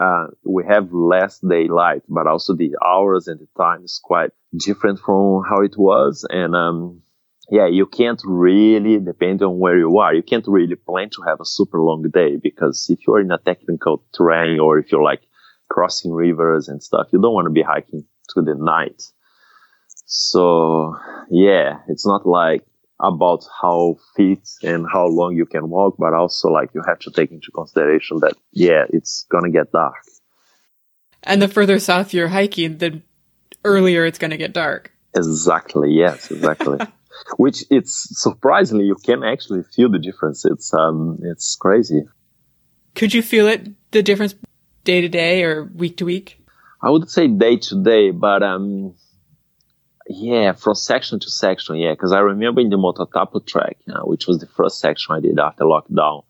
S1: uh, we have less daylight, but also the hours and the time is quite different from how it was. And, um, yeah, you can't really, depending on where you are, you can't really plan to have a super long day because if you're in a technical terrain or if you're like crossing rivers and stuff, you don't want to be hiking through the night. So yeah, it's not like about how fit and how long you can walk, but also like you have to take into consideration that yeah, it's gonna get dark.
S2: And the further south you're hiking, the earlier it's gonna get dark.
S1: Exactly. Yes. Exactly. [laughs] Which it's surprisingly you can actually feel the difference. It's um it's crazy.
S2: Could you feel it the difference day to day or week to week?
S1: I would say day to day, but um yeah, from section to section, yeah, because I remember in the Motatapu track, uh, which was the first section I did after lockdown.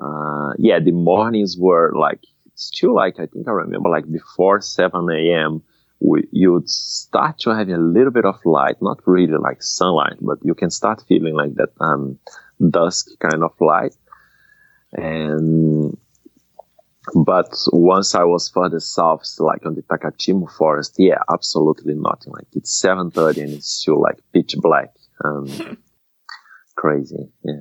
S1: Uh, yeah, the mornings were like still like I think I remember like before 7 a.m. we, you'd start to have a little bit of light, not really like sunlight, but you can start feeling like that um, dusk kind of light. And but once I was further south, like on the Takitimu forest, yeah, absolutely nothing. Like it's 7.30 and it's still like pitch black. Um, [laughs] crazy. Yeah.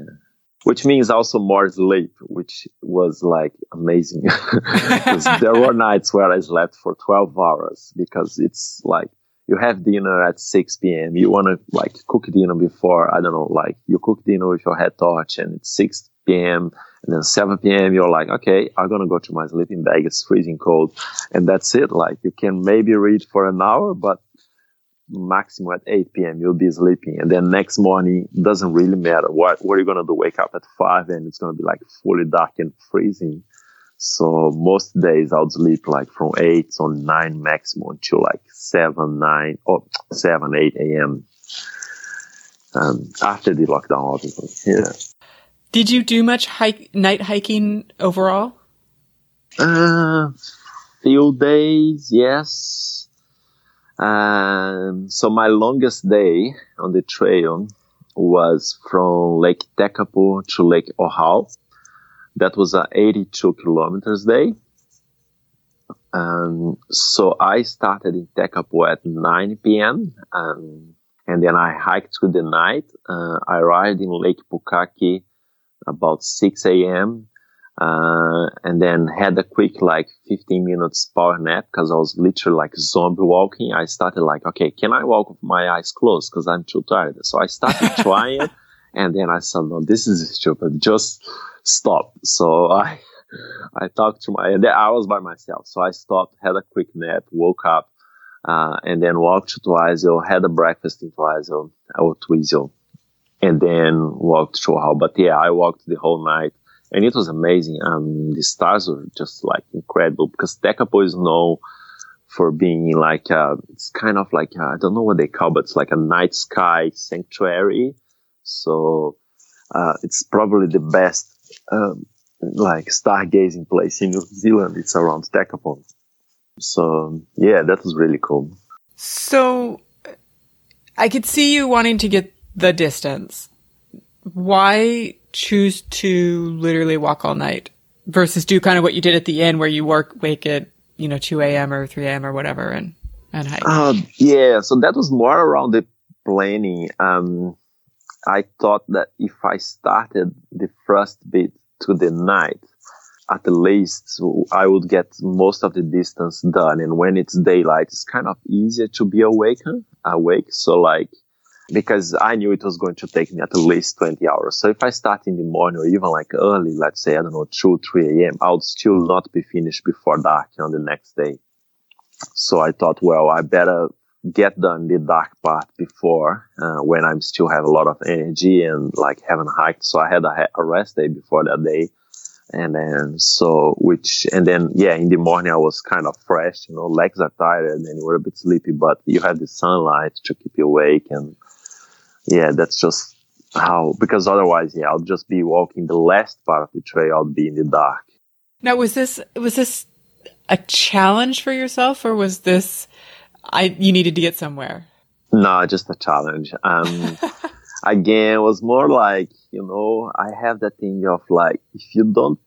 S1: Which means also more sleep, which was like amazing. [laughs] there were nights where I slept for 12 hours because it's like you have dinner at 6 p.m. You want to like cook dinner before, I don't know, like you cook dinner with your head torch and it's 6 p.m. and then 7 p.m. You're like, okay, I'm going to go to my sleeping bag. It's freezing cold. And that's it. Like you can maybe read for an hour, but maximum at 8 p.m. you'll be sleeping. And then next morning, doesn't really matter what, what are you going to do? Wake up at 5 and it's going to be like fully dark and freezing. So most days I'll sleep like from 8 or 9 maximum until like 7, 9 or 7, 8 a.m. Um, after the lockdown, obviously. Yeah.
S2: Did you do much hike, night hiking overall?
S1: Uh, few days, yes. So my longest day on the trail was from Lake Tekapo to Lake Ohau. That was a 82 kilometers day. So I started in Tekapo at 9 p.m. And then I hiked through the night. Uh, I arrived in Lake Pukaki about 6 a.m. Uh, and then had a quick like 15 minutes power nap because I was literally like zombie walking. I started like, okay, can I walk with my eyes closed? Cause I'm too tired. So I started [laughs] trying and then I said, no, this is stupid. Just stop. So I, [laughs] I talked to my, I was by myself. So I stopped, had a quick nap, woke up, uh, and then walked to Tuazio, had a breakfast in Tuazio or Tuizio, and then walked to Ohau. But yeah, I walked the whole night and it was amazing. Um, the stars were just like incredible because Tekapo is known for being like, uh, it's kind of like, uh, I don't know what they call, but it's like a night sky sanctuary. So, uh, it's probably the best, um, like stargazing place in New Zealand. It's around Tekapo. So yeah, that was really cool.
S2: So I could see you wanting to get the distance. Why choose to literally walk all night versus do kind of what you did at the end where you work, wake at, you know, 2 a.m. or 3 a.m. or whatever and, and hike?
S1: Uh, yeah. So that was more around the planning. Um, I thought that if I started the first bit to the night, at least I would get most of the distance done. And when it's daylight, it's kind of easier to be awake, awake. So like, because I knew it was going to take me at least 20 hours. So if I start in the morning or even like early, let's say, I don't know, 2, 3 a.m., I would still not be finished before dark on the next day. So I thought, well, I better get done the dark part before, uh, when I'm still have a lot of energy and like haven't hiked. So I had a, rest day before that day. And then, so, which, and then, yeah, in the morning I was kind of fresh, you know, legs are tired and you were a bit sleepy, but you had the sunlight to keep you awake and, yeah, that's just how, because otherwise, yeah, I'll just be walking the last part of the trail. I'll be in the dark.
S2: Now, was this, was this a challenge for yourself or was this, I, you needed to get somewhere?
S1: No, just a challenge. Um, [laughs] again, it was more like, you know, I have that thing of like, if you don't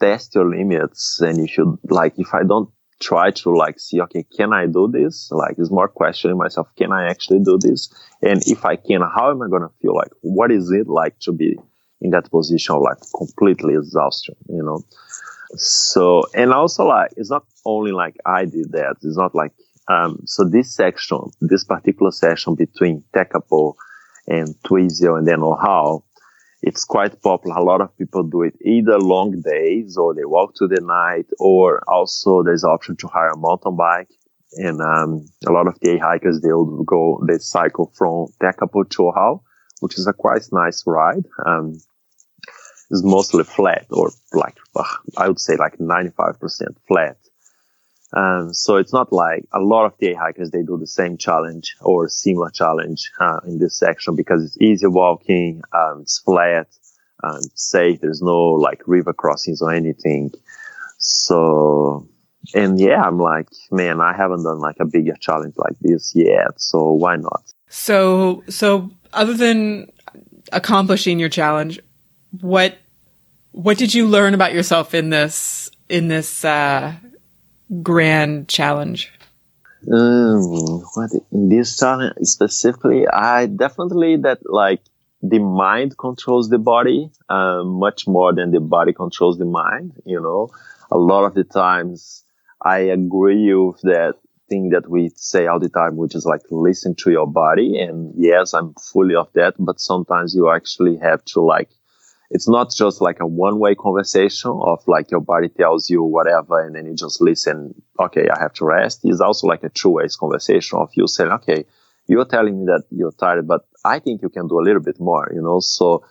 S1: test your limits and you should, like, if I don't try to like see, okay, can I do this? Like, it's more questioning myself, can I actually do this? And if I can, how am I going to feel like, what is it like to be in that position of like completely exhaustion, you know? So, and also like, it's not only like I did that. It's not like, um, so this section, this particular section between Tekapo and Tuizio and then Ohau, it's quite popular. A lot of people do it either long days or they walk to the night or also there's option to hire a mountain bike. And, um, a lot of the hikers, they'll go, they cycle from Tekapo to Ohau, which is a quite nice ride. Um, it's mostly flat or like, I would say like 95% flat. Um, so it's not like a lot of day hikers, they do the same challenge or similar challenge, uh, in this section because it's easy walking, um, it's flat, um, safe. There's no like river crossings or anything. So and yeah, I'm like, man, I haven't done like a bigger challenge like this yet. So why not?
S2: So, so other than accomplishing your challenge, what, what did you learn about yourself in this, in this, uh, grand challenge?
S1: Um, what in this challenge specifically, I definitely that like the mind controls the body uh, much more than the body controls the mind. You know, a lot of the times I agree with that thing that we say all the time, which is like listen to your body. And yes, I'm fully of that, but sometimes you actually have to like it's not just like a one way conversation of like your body tells you whatever and then you just listen, okay, I have to rest. It's also like a two ways conversation of you saying, okay, you're telling me that you're tired, but I think you can do a little bit more, you know? So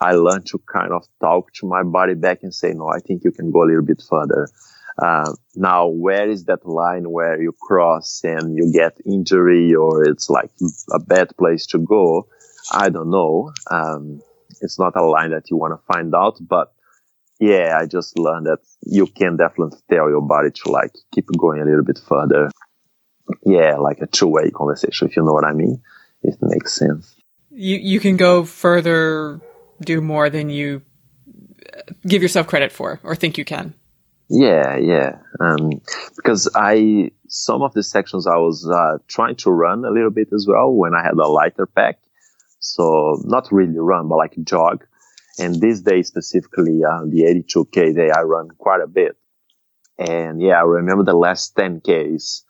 S1: I learned to kind of talk to my body back and say, no, I think you can go a little bit further. Uh, now, where is that line where you cross and you get injury or it's like a bad place to go? I don't know. Um, it's not a line that you want to find out, but yeah, I just learned that you can definitely tell your body to like keep going a little bit further. Yeah, like a two way conversation, if you know what I mean. If it makes sense.
S2: You you can go further, do more than you give yourself credit for or think you can.
S1: Yeah, yeah. Um, because I some of the sections I was uh, trying to run a little bit as well when I had a lighter pack, so not really run, but like jog. And this day specifically, uh, the 82k day, I run quite a bit. And yeah, I remember the last 10ks.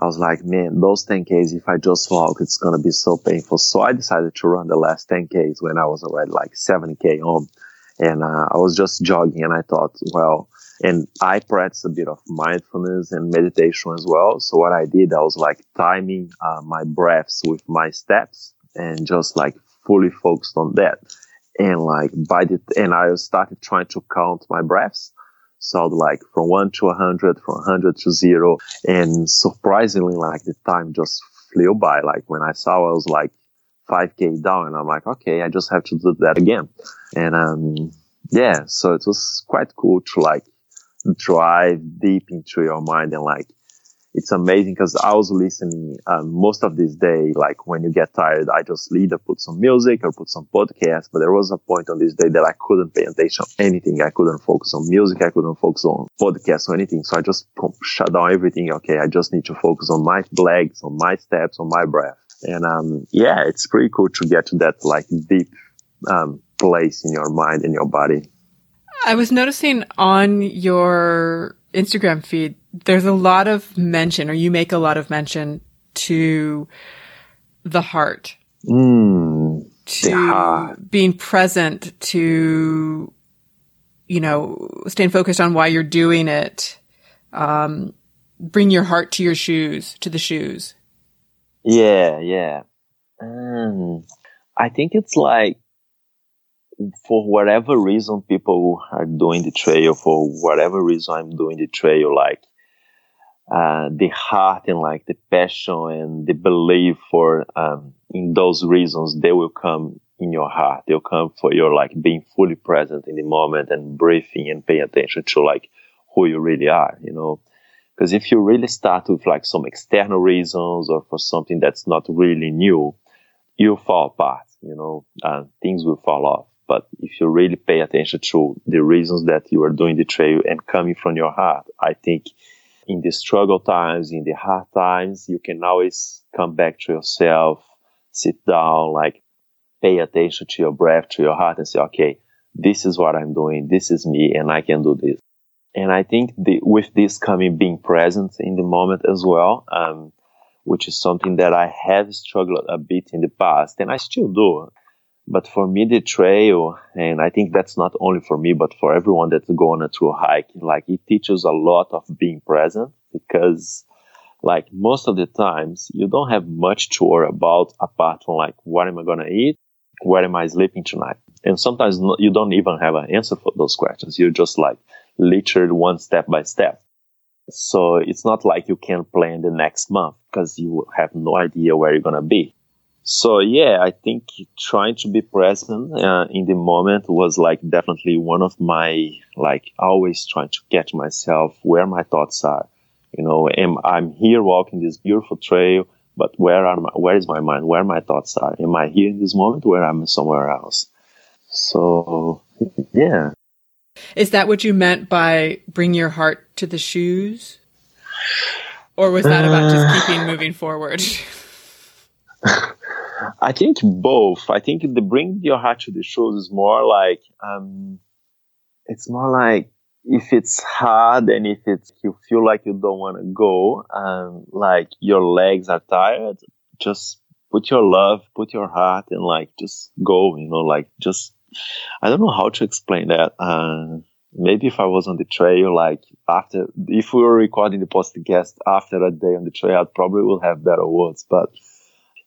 S1: I was like, man, those 10ks, if I just walk, it's going to be so painful. So I decided to run the last 10ks when I was already like 70k home. And uh, I was just jogging and I thought, well, and I practice a bit of mindfulness and meditation as well. So what I did, I was like timing uh, my breaths with my steps and just like fully focused on that. And like by the, and I started trying to count my breaths. So like from one to a hundred, from hundred to zero. And surprisingly, like the time just flew by. Like when I saw I was like 5k down and I'm like, okay, I just have to do that again. And, um, yeah, so it was quite cool to like drive deep into your mind and like it's amazing because I was listening um, most of this day. Like when you get tired, I just either put some music or put some podcast. But there was a point on this day that I couldn't pay attention to anything. I couldn't focus on music. I couldn't focus on podcast or anything. So I just shut down everything. Okay, I just need to focus on my legs, on my steps, on my breath. And um, yeah, it's pretty cool to get to that like deep um, place in your mind and your body.
S2: I was noticing on your Instagram feed, there's a lot of mention, or you make a lot of mention to the heart.
S1: Mm,
S2: to yeah. being present, to, you know, staying focused on why you're doing it. Um, bring your heart to your shoes, to the shoes.
S1: Yeah, yeah. Um, I think it's like for whatever reason people are doing the trail, for whatever reason I'm doing the trail, like uh, the heart and like the passion and the belief for um, in those reasons, they will come in your heart. They'll come for your like being fully present in the moment and breathing and paying attention to like who you really are, you know. Because if you really start with like some external reasons or for something that's not really new, you'll fall apart, you know, uh, things will fall off. But if you really pay attention to the reasons that you are doing the trail and coming from your heart, I think in the struggle times, in the hard times, you can always come back to yourself, sit down, like pay attention to your breath, to your heart and say, okay, this is what I'm doing. This is me and I can do this. And I think the, with this coming being present in the moment as well, um, which is something that I have struggled a bit in the past and I still do. But for me, the trail, and I think that's not only for me, but for everyone that's going through a hike, like it teaches a lot of being present because like most of the times you don't have much to worry about apart from like, what am I going to eat? Where am I sleeping tonight? And sometimes you don't even have an answer for those questions. You're just like literally one step by step. So it's not like you can plan the next month because you have no idea where you're going to be. So yeah, I think trying to be present uh, in the moment was like definitely one of my like always trying to catch myself where my thoughts are. You know, am I'm here walking this beautiful trail, but where are my, where is my mind? Where my thoughts are? Am I here in this moment? Where I'm somewhere else? So yeah.
S2: Is that what you meant by bring your heart to the shoes? Or was that about just uh. keeping moving forward? [laughs]
S1: I think both. I think the bring your heart to the shoes is more like um, it's more like if it's hard and if it's you feel like you don't want to go, um, like your legs are tired, just put your love, put your heart, and like just go. You know, like just I don't know how to explain that. Uh, maybe if I was on the trail, like after if we were recording the podcast after a day on the trail, I probably will have better words, but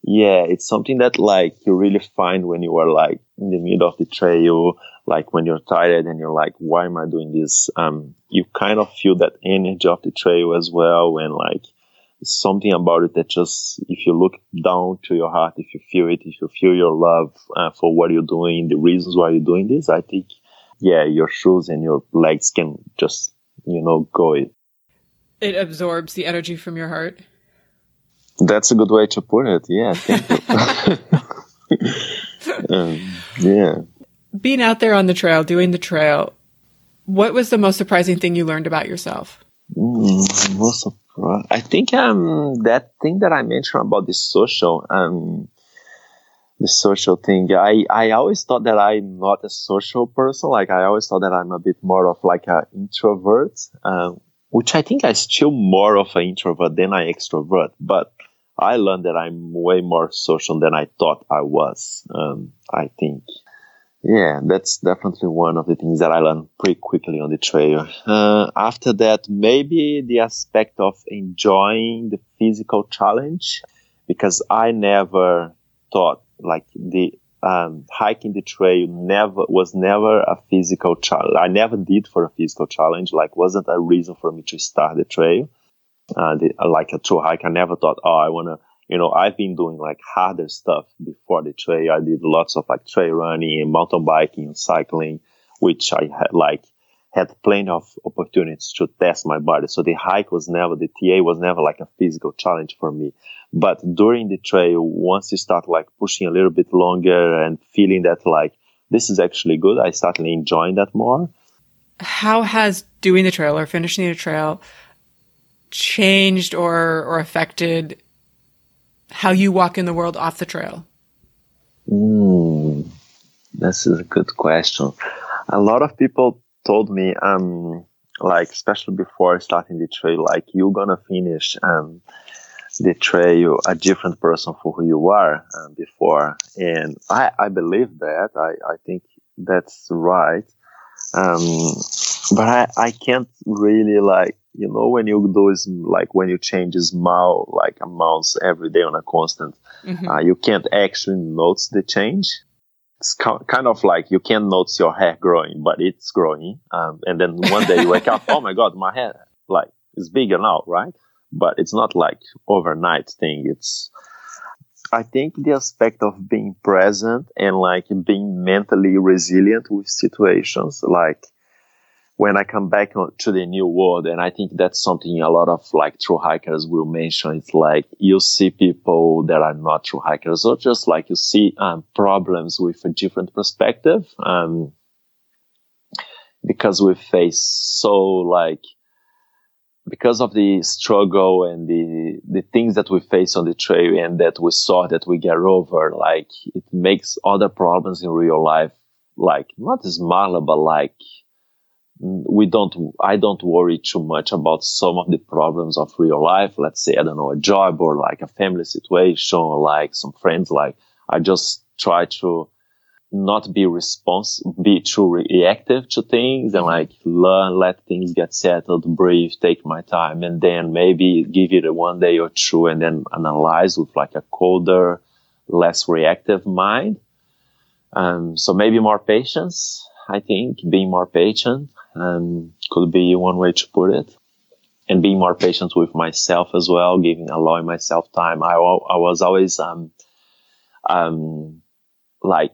S1: yeah, it's something that like you really find when you are like in the middle of the trail, like when you're tired and you're like, why am I doing this? Um, you kind of feel that energy of the trail as well. And like something about it that just, if you look down to your heart, if you feel it, if you feel your love uh, for what you're doing, the reasons why you're doing this, I think, yeah, your shoes and your legs can just, you know, go it.
S2: It absorbs the energy from your heart.
S1: That's a good way to put it. Yeah, [laughs] um, yeah.
S2: Being out there on the trail, doing the trail, what was the most surprising thing you learned about yourself?
S1: Mm, most surprising. I think um that thing that I mentioned about the social um the social thing. I I always thought that I'm not a social person. Like I always thought that I'm a bit more of like an introvert. Um, which I think I still more of an introvert than I extrovert. But I learned that I'm way more social than I thought I was. Um, I think. Yeah, that's definitely one of the things that I learned pretty quickly on the trail. Uh, after that, maybe the aspect of enjoying the physical challenge, because I never thought like the um, hiking the trail never was never a physical challenge. I never did for a physical challenge. Like wasn't a reason for me to start the trail uh, the, like a true hike. I never thought, oh, I want to, you know, I've been doing like harder stuff before the trail. I did lots of like trail running and mountain biking and cycling, which I had like had plenty of opportunities to test my body. So the hike was never, the TA was never like a physical challenge for me. But during the trail, once you start like pushing a little bit longer and feeling that like this is actually good, I started enjoying that more.
S2: How has doing the trail or finishing the trail changed or or affected how you walk in the world off the trail?
S1: Mm, this is a good question. A lot of people told me, um, like especially before starting the trail, like you're gonna finish um, the trail a different person for who you are um, before, and I I believe that. I I think that's right. Um, but I I can't really like you know when you do is like when you change small like amounts every day on a constant mm-hmm. uh, you can't actually notice the change. It's kind of like you can notice your hair growing but it's growing um, and then one day you wake up [laughs] oh my god my hair like is bigger now right? But it's not like overnight thing. It's I think the aspect of being present and like being mentally resilient with situations like when I come back to the new world, and I think that's something a lot of like true hikers will mention. It's like you see people that are not true hikers, or just like you see um, problems with a different perspective. Um, because we face so like because of the struggle and the the things that we face on the trail and that we saw that we get over, like it makes other problems in real life like not smaller, but like we don't i don't worry too much about some of the problems of real life. Let's say i don't know a job or like a family situation or like some friends like i just try to not be responsible be too reactive to things and like learn let things get settled breathe take my time and then maybe give it a one day or two and then analyze with like a colder less reactive mind. Um, so maybe more patience I think being more patient um, could be one way to put it. And being more patient with myself as well, giving, allowing myself time. I, I was always, um, um, like,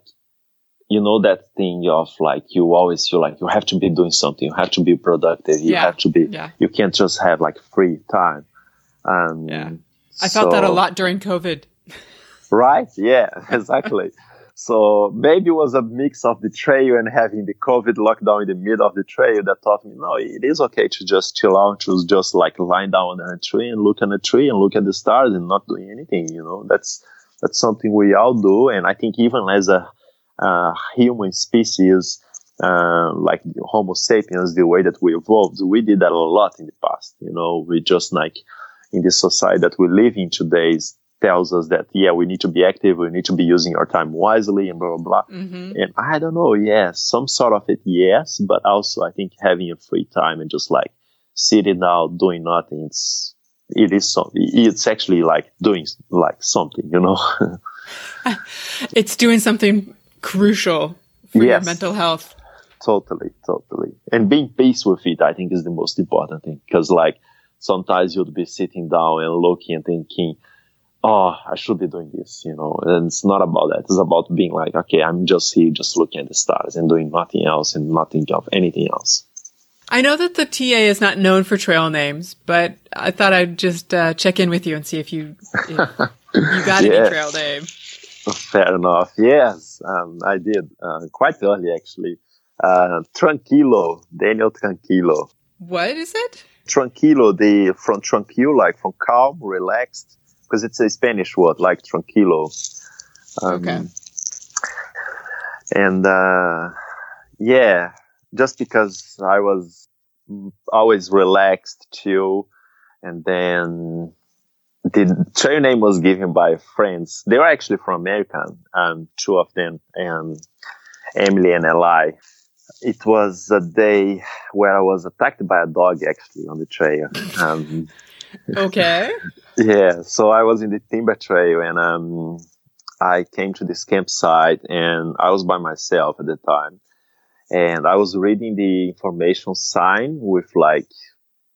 S1: you know, that thing of like, you always feel like you have to be doing something. You have to be productive. You
S2: Yeah.
S1: have to be,
S2: Yeah.
S1: you can't just have like free time. Um,
S2: Yeah. I felt that a lot during COVID. [laughs]
S1: Right? Yeah, [laughs] exactly. So maybe it was a mix of the trail and having the COVID lockdown in the middle of the trail that taught me, no, it is okay to just chill out, to just like lie down on a tree and look at a tree and look at the stars and not doing anything, you know, that's, that's something we all do. And I think even as a, human species, uh, like Homo sapiens, the way that we evolved, we did that a lot in the past. You know, we just like in the society that we live in today is- tells us that, yeah, we need to be active. We need to be using our time wisely and blah, blah, blah.
S2: hmm
S1: And I don't know. Yes, some sort of it. Yes. But also I think having a free time and just like sitting down doing nothing. It's, it is something. It's actually like doing like something, you know? [laughs]
S2: It's doing something crucial for your mental health.
S1: Totally, totally. And being peace with it, I think is the most important thing. Cause like sometimes you'll be sitting down and looking and thinking, Oh, I should be doing this, you know, and it's not about that. It's about being like, okay, I'm just here, just looking at the stars and doing nothing else and not thinking of anything else.
S2: I know that the TA is not known for trail names, but I thought I'd just uh, check in with you and see if you if you got any [laughs] trail name.
S1: Fair enough. Yes, um, I did, uh, quite early actually. Uh, Tranquilo, Daniel Tranquilo.
S2: What is it?
S1: tranquilo, the from tranquil, like from calm, relaxed, because it's a Spanish word, like tranquilo. Um,
S2: Okay.
S1: And uh, yeah, just because I was always relaxed, chill, and then the trail name was given by friends. They were actually from America, um, two of them, and Emily and Eli. It was a day where I was attacked by a dog actually on the trail. Um,
S2: Okay. [laughs]
S1: yeah, so I was in the timber trail and um, I came to this campsite and I was by myself at the time. And I was reading the information sign with like,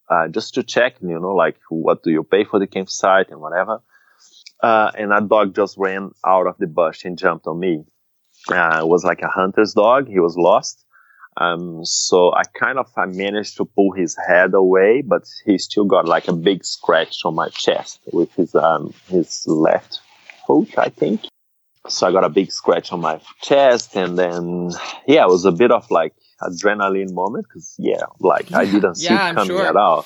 S1: uh, just to check, you know, like what do you pay for the campsite and whatever. Uh, and a dog just ran out of the bush and jumped on me. Uh, it was like a hunter's dog. He was lost. Um, so I kind of I managed to pull his head away, but he still got like a big scratch on my chest with his um his left foot, I think. So I got a big scratch on my chest, and then yeah, it was a bit of like adrenaline moment because yeah, like I didn't see
S2: Yeah,
S1: it coming
S2: sure.
S1: at all.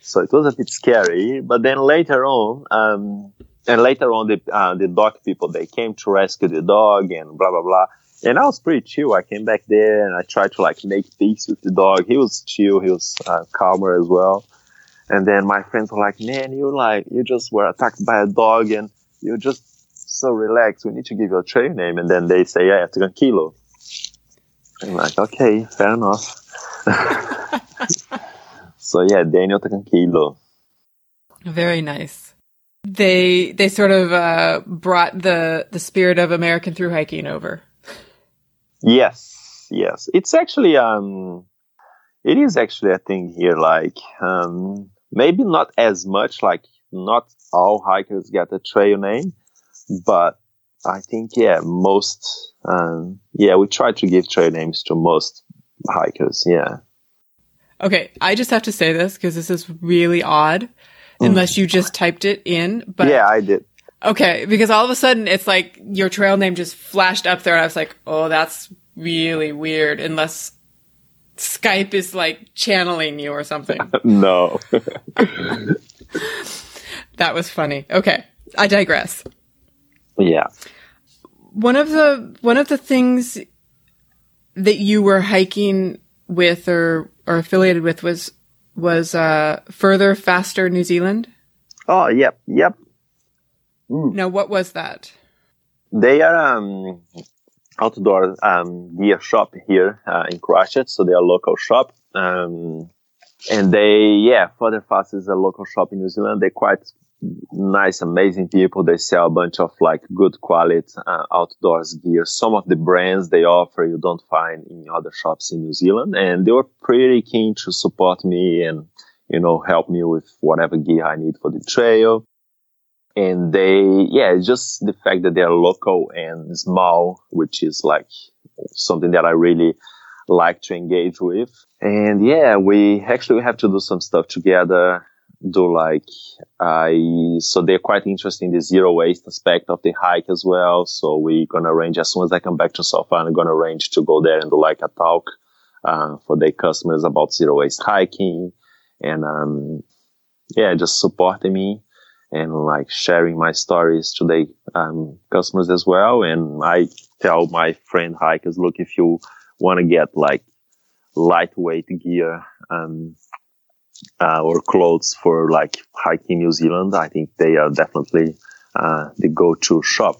S1: So it was a bit scary, but then later on, um, and later on the uh, the dog people they came to rescue the dog and blah blah blah. And I was pretty chill. I came back there and I tried to like make peace with the dog. He was chill. He was uh, calmer as well. And then my friends were like, "Man, you like you just were attacked by a dog and you're just so relaxed. We need to give you a trail name." And then they say, "Yeah, Tranquilo." I'm like, "Okay, fair enough." [laughs] so yeah, Daniel Tranquilo.
S2: Very nice. They they sort of uh, brought the the spirit of American through hiking over.
S1: Yes, yes. It's actually um it is actually a thing here like um maybe not as much like not all hikers get a trail name, but I think yeah, most um yeah, we try to give trail names to most hikers, yeah.
S2: Okay, I just have to say this because this is really odd. Unless you just typed it in, but
S1: yeah, I did.
S2: Okay, because all of a sudden it's like your trail name just flashed up there, and I was like, "Oh, that's really weird." Unless Skype is like channeling you or something. [laughs]
S1: no. [laughs]
S2: that was funny. Okay, I digress.
S1: yeah.
S2: One of the one of the things that you were hiking with or or affiliated with was was uh, further faster New Zealand.
S1: Oh, yep, yep.
S2: Now, what was that?
S1: They are um, outdoor um, gear shop here uh, in Christchurch, so they are local shop. Um, and they, yeah, Further Fast is a local shop in New Zealand. They're quite nice, amazing people. They sell a bunch of like good quality uh, outdoors gear. Some of the brands they offer you don't find in other shops in New Zealand, and they were pretty keen to support me and you know help me with whatever gear I need for the trail. And they, yeah, just the fact that they're local and small, which is like something that I really like to engage with. And yeah, we actually have to do some stuff together. Do like I so they're quite interested in the zero waste aspect of the hike as well. So we're gonna arrange as soon as I come back to South I'm gonna arrange to go there and do like a talk uh, for their customers about zero waste hiking and um, yeah, just supporting me and like sharing my stories to the um, customers as well. And I tell my friend hikers, look, if you want to get like lightweight gear um, uh, or clothes for like hiking New Zealand, I think they are definitely uh, the go-to shop.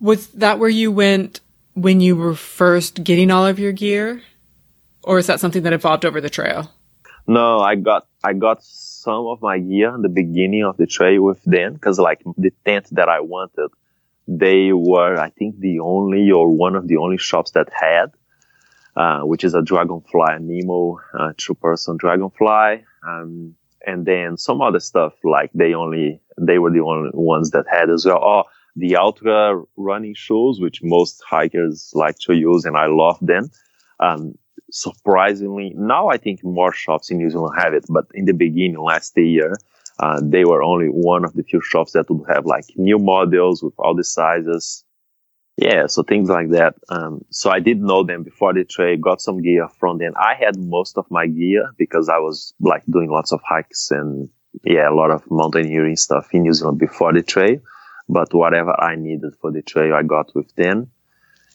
S2: Was that where you went when you were first getting all of your gear, or is that something that evolved over the trail?
S1: No, I got I got some of my gear in the beginning of the trail with them because like the tent that I wanted, they were I think the only or one of the only shops that had, uh, which is a dragonfly, Nemo uh, two person dragonfly, um, and then some other stuff like they only they were the only ones that had as well. Oh, the Altra running shoes, which most hikers like to use, and I love them. Um, surprisingly, now I think more shops in New Zealand have it, but in the beginning, last year, uh, they were only one of the few shops that would have like new models with all the sizes. Yeah, so things like that. Um, so I did know them before the trade, got some gear from them. I had most of my gear because I was like doing lots of hikes and yeah, a lot of mountaineering stuff in New Zealand before the trail. But whatever I needed for the trail, I got with them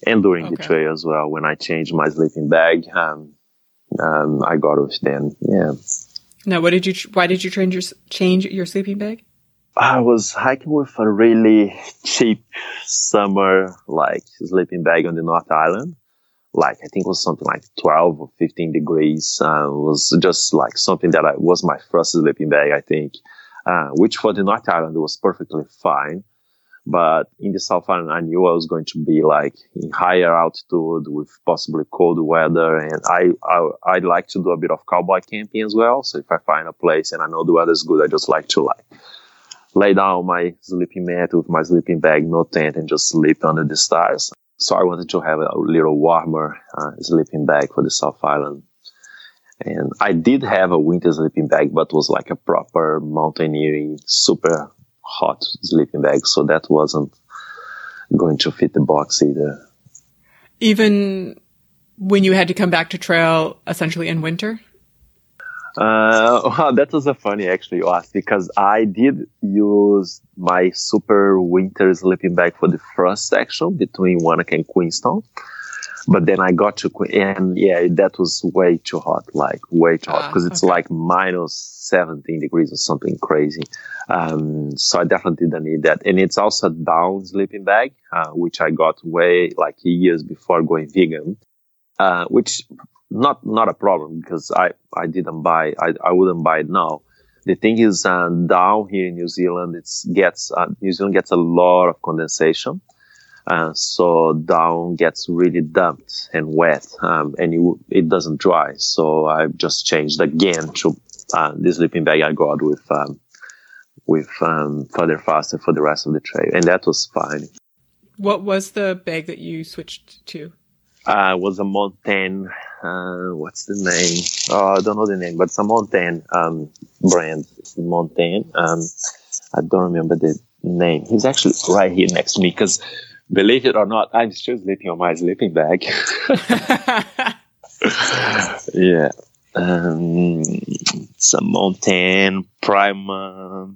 S1: and during okay. the trail as well. When I changed my sleeping bag, um, um, I got with them. Yeah.
S2: Now, what did you? Why did you change your change your sleeping bag?
S1: I was hiking with a really cheap summer like sleeping bag on the North Island. Like I think it was something like 12 or 15 degrees. Uh, it was just like something that I was my first sleeping bag, I think, uh, which for the North Island was perfectly fine. But in the South Island, I knew I was going to be like in higher altitude with possibly cold weather. And I, I, I like to do a bit of cowboy camping as well. So if I find a place and I know the weather is good, I just like to like lay down my sleeping mat with my sleeping bag, no tent, and just sleep under the stars. So I wanted to have a little warmer uh, sleeping bag for the South Island. And I did have a winter sleeping bag, but was like a proper mountaineering, super hot sleeping bag, so that wasn't going to fit the box either.
S2: Even when you had to come back to trail essentially in winter?
S1: Uh, [laughs] well, that was a funny actually you asked because I did use my super winter sleeping bag for the first section between Wanaka and Queenstown. But then I got to, and yeah, that was way too hot, like way too hot because ah, it's okay. like minus 17 degrees or something crazy. Um, so I definitely didn't need that. And it's also a down sleeping bag, uh, which I got way like years before going vegan, uh, which not, not a problem because I, I didn't buy, I, I wouldn't buy it now. The thing is, uh, down here in New Zealand, it gets, uh, New Zealand gets a lot of condensation. Uh, so down gets really damped and wet, um, and it, it, doesn't dry. So I just changed again to uh, the sleeping bag I got with um, with um, Further Faster for the rest of the trail, and that was fine.
S2: What was the bag that you switched to?
S1: Uh, was a Montane. Uh, what's the name? Oh, I don't know the name, but it's a Montane um, brand. Montane. Um, I don't remember the name. He's actually right here next to me because believe it or not, I'm still sleeping on my sleeping bag. [laughs] yeah. Um, it's a Montane Prime. Uh,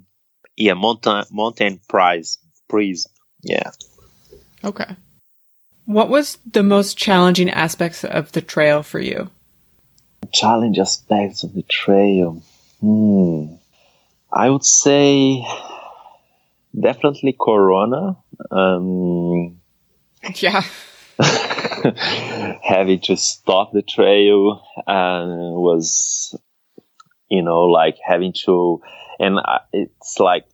S1: yeah, Mountain Mountain Prize. Prize. Yeah.
S2: Okay. What was the most challenging aspects of the trail for you?
S1: Challenge aspects of the trail. Hmm. I would say definitely Corona. Um, [laughs]
S2: yeah. [laughs]
S1: having to stop the trail and was, you know, like having to, and it's like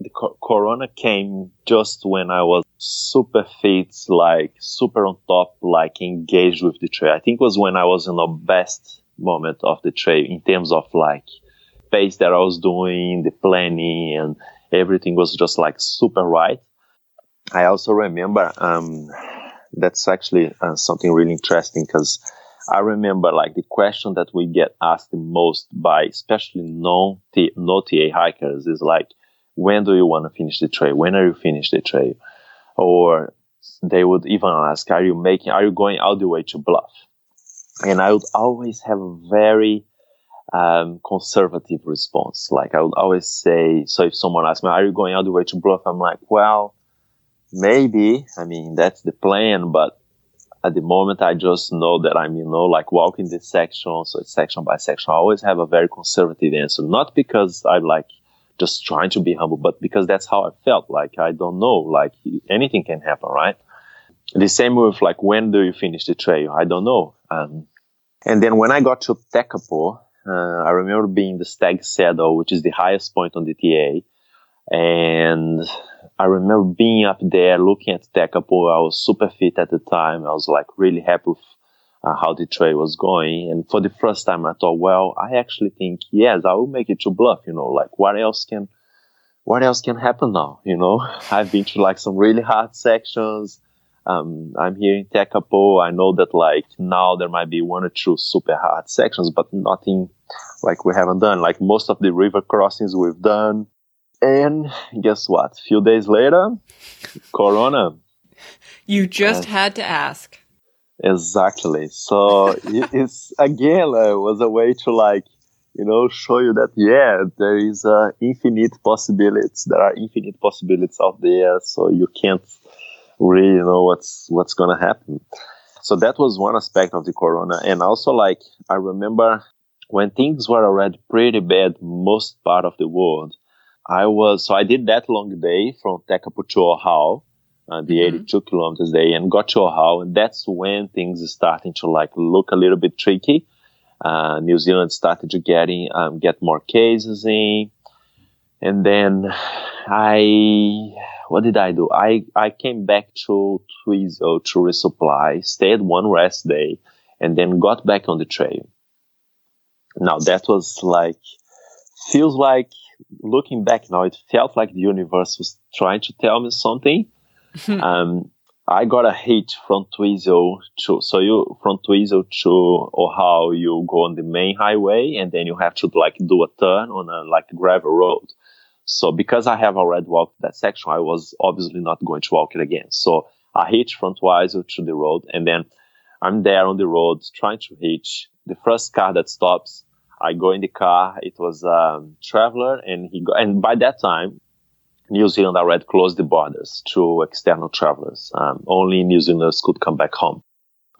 S1: the corona came just when I was super fit, like super on top, like engaged with the trail. I think it was when I was in the best moment of the trail in terms of like pace that I was doing, the planning and everything was just like super right. I also remember, um, that's actually uh, something really interesting because I remember like the question that we get asked the most by especially non no TA hikers is like, when do you want to finish the trail? When are you finish the trail? Or they would even ask, are you making, are you going all the way to bluff? And I would always have a very um, conservative response. Like I would always say, so if someone asks me, are you going all the way to bluff? I'm like, well, maybe. I mean, that's the plan, but at the moment, I just know that I'm, you know, like walking this section. So it's section by section. I always have a very conservative answer, not because I like just trying to be humble, but because that's how I felt. Like, I don't know, like anything can happen, right? The same with like, when do you finish the trail? I don't know. Um, and then when I got to Tekapo, uh, I remember being the Stag Saddle, which is the highest point on the TA. And I remember being up there looking at Tekapo. I was super fit at the time. I was like really happy with uh, how the trail was going. And for the first time, I thought, well, I actually think, yes, I will make it to bluff. You know, like what else can, what else can happen now? You know, [laughs] I've been to like some really hard sections. Um, I'm here in Tekapo. I know that like now there might be one or two super hard sections, but nothing like we haven't done. Like most of the river crossings we've done. And guess what? A few days later, Corona.
S2: You just uh, had to ask.
S1: Exactly. So [laughs] it's again uh, was a way to like you know show you that yeah there is uh, infinite possibilities. There are infinite possibilities out there. So you can't really know what's what's gonna happen. So that was one aspect of the corona, and also like I remember when things were already pretty bad most part of the world. I was so I did that long day from Tekapo to Ohau uh, the mm-hmm. 82 kilometers day and got to Ohau. And that's when things are starting to like look a little bit tricky. Uh, New Zealand started to getting, um, get more cases in. And then I, what did I do? I, I came back to Twizel to resupply, stayed one rest day, and then got back on the trail. Now that was like, feels like looking back now, it felt like the universe was trying to tell me something [laughs] um, I got a hit from Twizel to, so you, from Twizel to Ohau, you go on the main highway and then you have to like do a turn on a like gravel road. So because I have already walked that section, I was obviously not going to walk it again. So I hitch from Twizel to the road and then I'm there on the road trying to hitch the first car that stops. I go in the car. It was a traveler and he go, and by that time, New Zealand already closed the borders to external travelers. Um, only New Zealanders could come back home.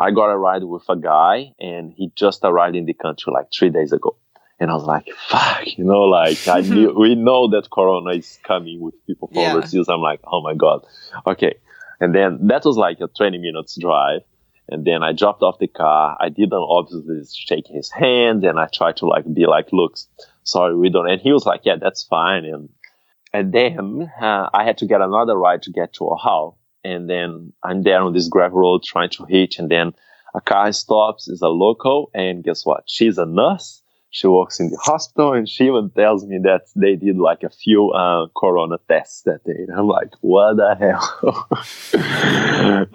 S1: I got a ride with a guy and he just arrived in the country like three days ago. And I was like, fuck, you know, like I [laughs] knew, we know that Corona is coming with people from yeah. overseas. I'm like, oh my God. Okay. And then that was like a 20 minutes drive. And then I dropped off the car. I didn't obviously shake his hand and I tried to like be like, look, sorry, we don't. And he was like, yeah, that's fine. And and then uh, I had to get another ride to get to Ohau. And then I'm there on this gravel road trying to hitch. And then a car stops, is a local. And guess what? She's a nurse. She works in the hospital and she even tells me that they did like a few uh, corona tests that day. And I'm like, what the hell?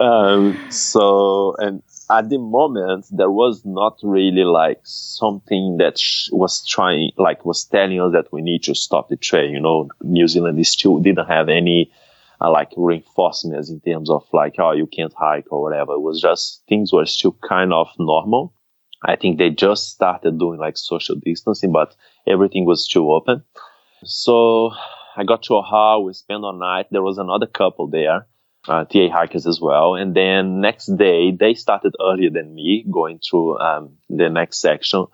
S1: [laughs] um, so, and at the moment, there was not really like something that sh- was trying, like was telling us that we need to stop the trade. You know, New Zealand is still didn't have any uh, like reinforcements in terms of like, oh, you can't hike or whatever. It was just things were still kind of normal. I think they just started doing like social distancing, but everything was still open. So I got to Ohau. We spent a night. There was another couple there uh, TA hikers as well. And then next day, they started earlier than me going through um, the next section.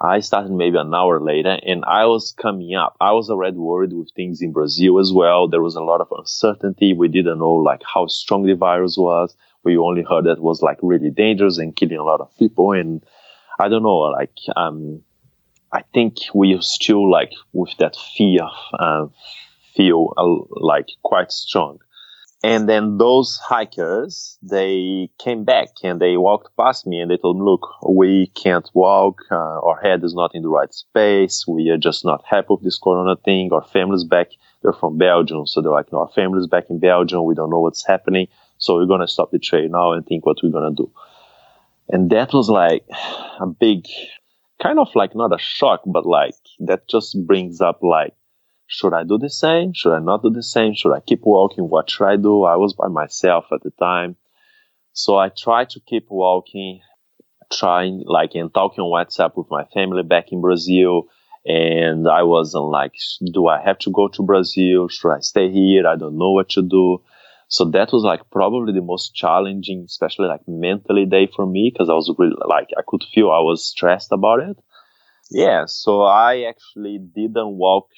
S1: I started maybe an hour later and I was coming up. I was already worried with things in Brazil as well. There was a lot of uncertainty. We didn't know like how strong the virus was. We only heard that it was like really dangerous and killing a lot of people. And I don't know, like, um, I think we still like with that fear, uh, feel uh, like quite strong. And then those hikers, they came back and they walked past me and they told me, look, we can't walk. Uh, our head is not in the right space. We are just not happy with this Corona thing. Our family's back. They're from Belgium. So they're like, no, our family's back in Belgium. We don't know what's happening. So we're going to stop the trail now and think what we're going to do. And that was like a big, kind of like not a shock, but like that just brings up like, should I do the same? Should I not do the same? Should I keep walking? What should I do? I was by myself at the time. So I tried to keep walking, trying like and talking on WhatsApp with my family back in Brazil. And I wasn't like, do I have to go to Brazil? Should I stay here? I don't know what to do. So that was like probably the most challenging, especially like mentally day for me because I was really like, I could feel I was stressed about it. Yeah. So I actually didn't walk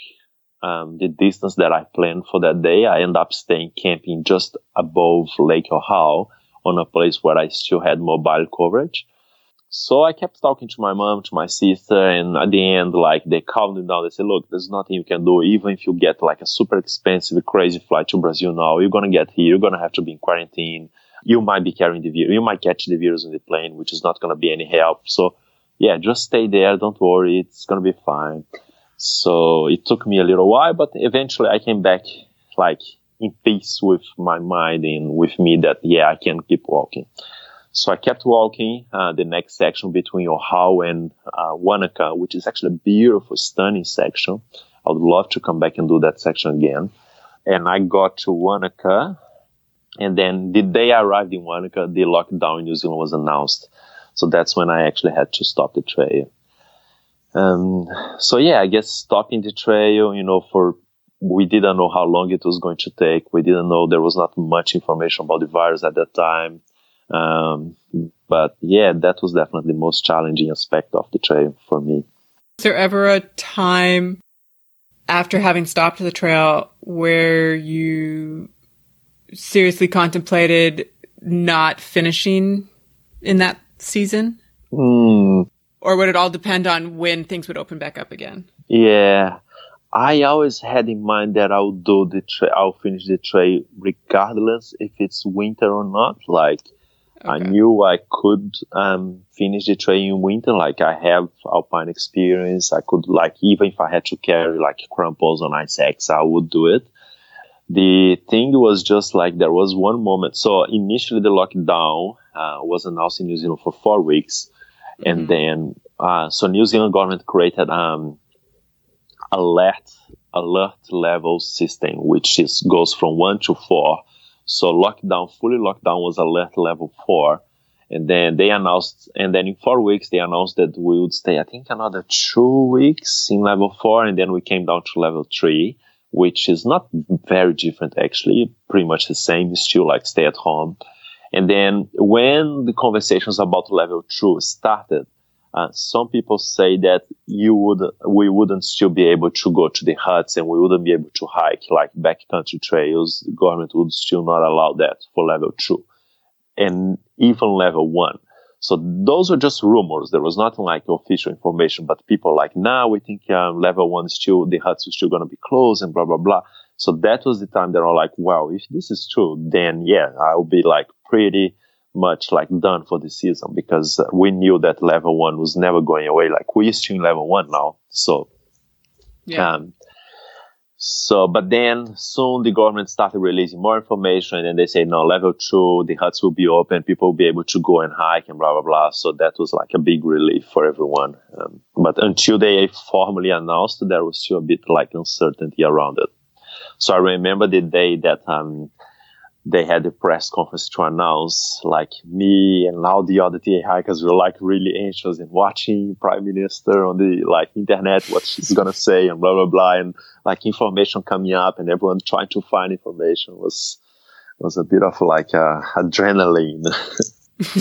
S1: um, the distance that I planned for that day. I ended up staying camping just above Lake Ohau on a place where I still had mobile coverage. So I kept talking to my mom, to my sister, and at the end, like they calmed me down. They said, "Look, there's nothing you can do. Even if you get like a super expensive, crazy flight to Brazil now, you're gonna get here. You're gonna have to be in quarantine. You might be carrying the virus. You might catch the virus on the plane, which is not gonna be any help. So, yeah, just stay there. Don't worry. It's gonna be fine." So it took me a little while, but eventually I came back like in peace with my mind and with me that yeah, I can keep walking. So I kept walking uh, the next section between Ohau and uh, Wanaka, which is actually a beautiful, stunning section. I would love to come back and do that section again. And I got to Wanaka, and then the day I arrived in Wanaka, the lockdown in New Zealand was announced. So that's when I actually had to stop the trail. Um, so yeah, I guess stopping the trail, you know, for we didn't know how long it was going to take. We didn't know there was not much information about the virus at that time. Um, but yeah, that was definitely the most challenging aspect of the trail for me.
S2: Is there ever a time after having stopped the trail where you seriously contemplated not finishing in that season?
S1: Mm.
S2: Or would it all depend on when things would open back up again?
S1: Yeah. I always had in mind that I'll do the trail, I'll finish the trail regardless if it's winter or not. Like, Okay. I knew I could um, finish the trail in winter. Like I have alpine experience. I could like even if I had to carry like crampons on ice axe, I would do it. The thing was just like there was one moment. So initially the lockdown uh, was announced in New Zealand for four weeks, mm-hmm. and then uh, so New Zealand government created um, alert alert level system, which is goes from one to four so lockdown, fully lockdown was alert level four. And then they announced, and then in four weeks, they announced that we would stay, I think, another two weeks in level four. And then we came down to level three, which is not very different, actually, pretty much the same, still like stay at home. And then when the conversations about level two started, uh, some people say that you would, we wouldn't still be able to go to the huts and we wouldn't be able to hike like backcountry trails. The government would still not allow that for level two and even level one. So those are just rumors. There was nothing like official information, but people like, now nah, we think um, level one is still, the huts are still going to be closed and blah, blah, blah. So that was the time they were like, wow, if this is true, then yeah, I'll be like pretty, much like done for the season because we knew that level one was never going away. Like we're still in level one now. So,
S2: yeah. Um,
S1: so, but then soon the government started releasing more information and then they say, no, level two, the huts will be open. People will be able to go and hike and blah, blah, blah. So that was like a big relief for everyone. Um, but until they formally announced, there was still a bit like uncertainty around it. So I remember the day that, um, they had a press conference to announce like me and all the other TA hikers were like really anxious and watching prime minister on the like internet what she's gonna [laughs] say and blah blah blah and like information coming up and everyone trying to find information was was a bit of like uh, adrenaline [laughs] [laughs]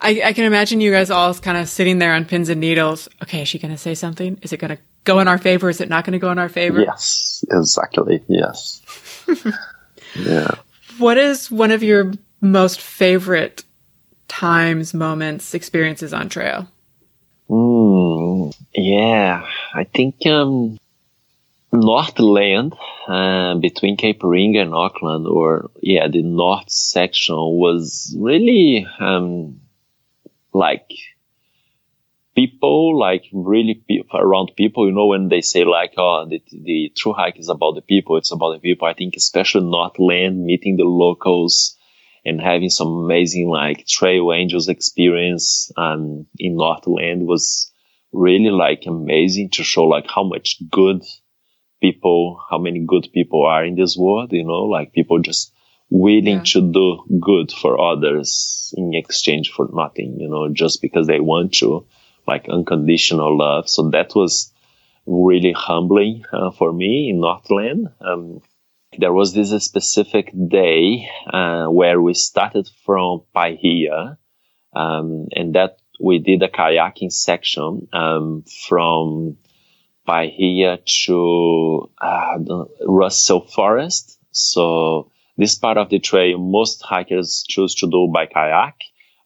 S2: I, I can imagine you guys all kind of sitting there on pins and needles. Okay, is she going to say something? Is it going to go in our favor? Is it not going to go in our favor?
S1: Yes, exactly. Yes. Yeah.
S2: What is one of your most favorite times, moments, experiences on trail?
S1: Mm, yeah, I think um, Northland, uh, between Cape Reinga and Auckland, or yeah, the north section was really um, like people, like really pe- around people. You know, when they say like, "Oh, the, the true hike is about the people," it's about the people. I think especially Northland, meeting the locals and having some amazing like trail angels experience um, in Northland was really like amazing to show like how much good people, how many good people are in this world, you know, like people just willing yeah. to do good for others in exchange for nothing, you know, just because they want to, like unconditional love. So that was really humbling uh, for me in Northland. Um, there was this specific day uh, where we started from Paihia, um, and that we did a kayaking section um, from Paihia to uh, Russell Forest. So this part of the trail, most hikers choose to do by kayak,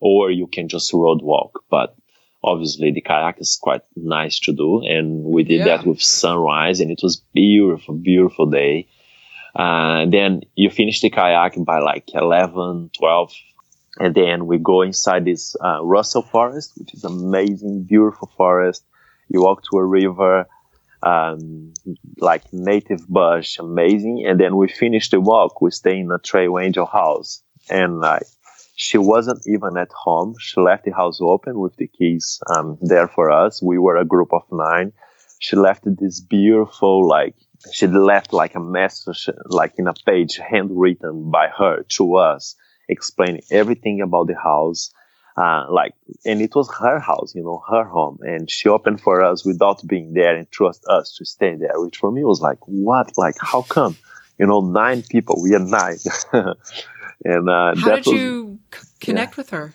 S1: or you can just road walk. But obviously, the kayak is quite nice to do, and we did yeah. that with sunrise, and it was beautiful, beautiful day. Uh, then you finish the kayak by like 11, 12, and then we go inside this uh, Russell Forest, which is amazing, beautiful forest. You walk to a river, um, like native bush, amazing. And then we finish the walk. We stay in a trail angel house, and like she wasn't even at home. She left the house open with the keys um, there for us. We were a group of nine. She left this beautiful, like she left like a message, like in a page handwritten by her to us, explaining everything about the house uh, like, and it was her house, you know, her home, and she opened for us without being there and trust us to stay there, which for me was like, what? Like, how come? You know, nine people, we are nine. [laughs]
S2: and uh, how did was, you c- connect yeah. with her?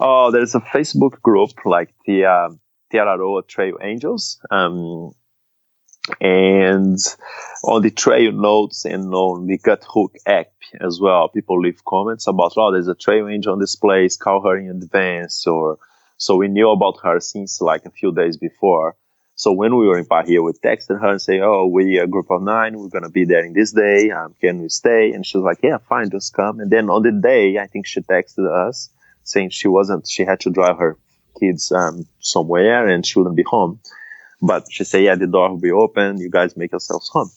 S1: Oh, there's a Facebook group like the uh, Te Araroa Trail Angels. Um, and on the trail notes and on the Guthook app as well, people leave comments about, oh, there's a trail angel on this place, call her in advance, or so we knew about her since like a few days before. So when we were in Paihia, we texted her and say, oh, we a group of nine, we're gonna be there in this day, um, can we stay? And she was like, yeah, fine, just come. And then on the day, I think she texted us saying she wasn't, she had to drive her kids um, somewhere and she wouldn't be home. But she said, yeah, the door will be open. You guys make yourselves home.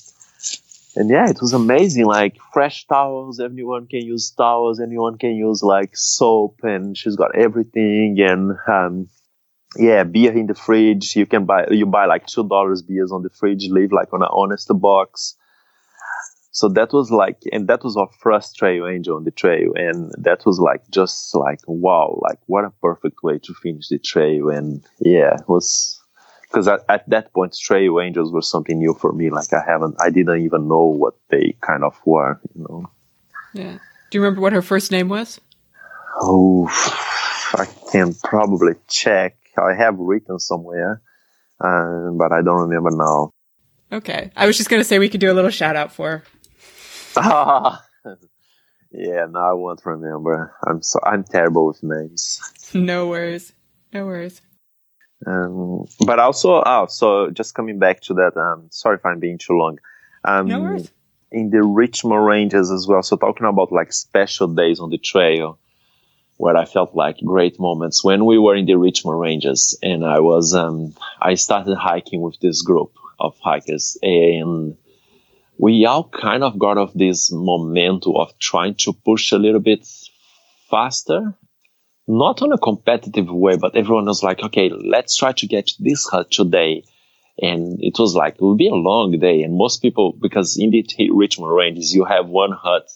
S1: And yeah, it was amazing. Like fresh towels. Everyone can use towels. Anyone can use like soap and she's got everything. And, um, yeah, beer in the fridge. You can buy, you buy like $2 beers on the fridge, leave like on an honest box. So that was like, and that was our first trail angel on the trail. And that was like, just like, wow, like what a perfect way to finish the trail. And yeah, it was, because at, at, that point, trail angels were something new for me. Like I haven't, I didn't even know what they kind of were, you know.
S2: Yeah. Do you remember what her first name was?
S1: Oh, I can probably check. I have written somewhere, uh, but I don't remember now.
S2: Okay. I was just going to say we could do a little shout out for [laughs]
S1: yeah, no, I won't remember. I'm so I'm terrible with names. [laughs]
S2: No worries. No worries.
S1: Um, but also, oh, so just coming back to that, um, sorry if I'm being too long. Um,
S2: no worries.
S1: In the Richmond Ranges as well. So talking about like special days on the trail where I felt like great moments when we were in the Richmond Ranges and I was, um, I started hiking with this group of hikers and we all kind of got off this momentum of trying to push a little bit faster not on a competitive way, but everyone was like, okay, let's try to get this hut today. And it was like, it would be a long day. And most people, because in the Richmond ranges, you have one hut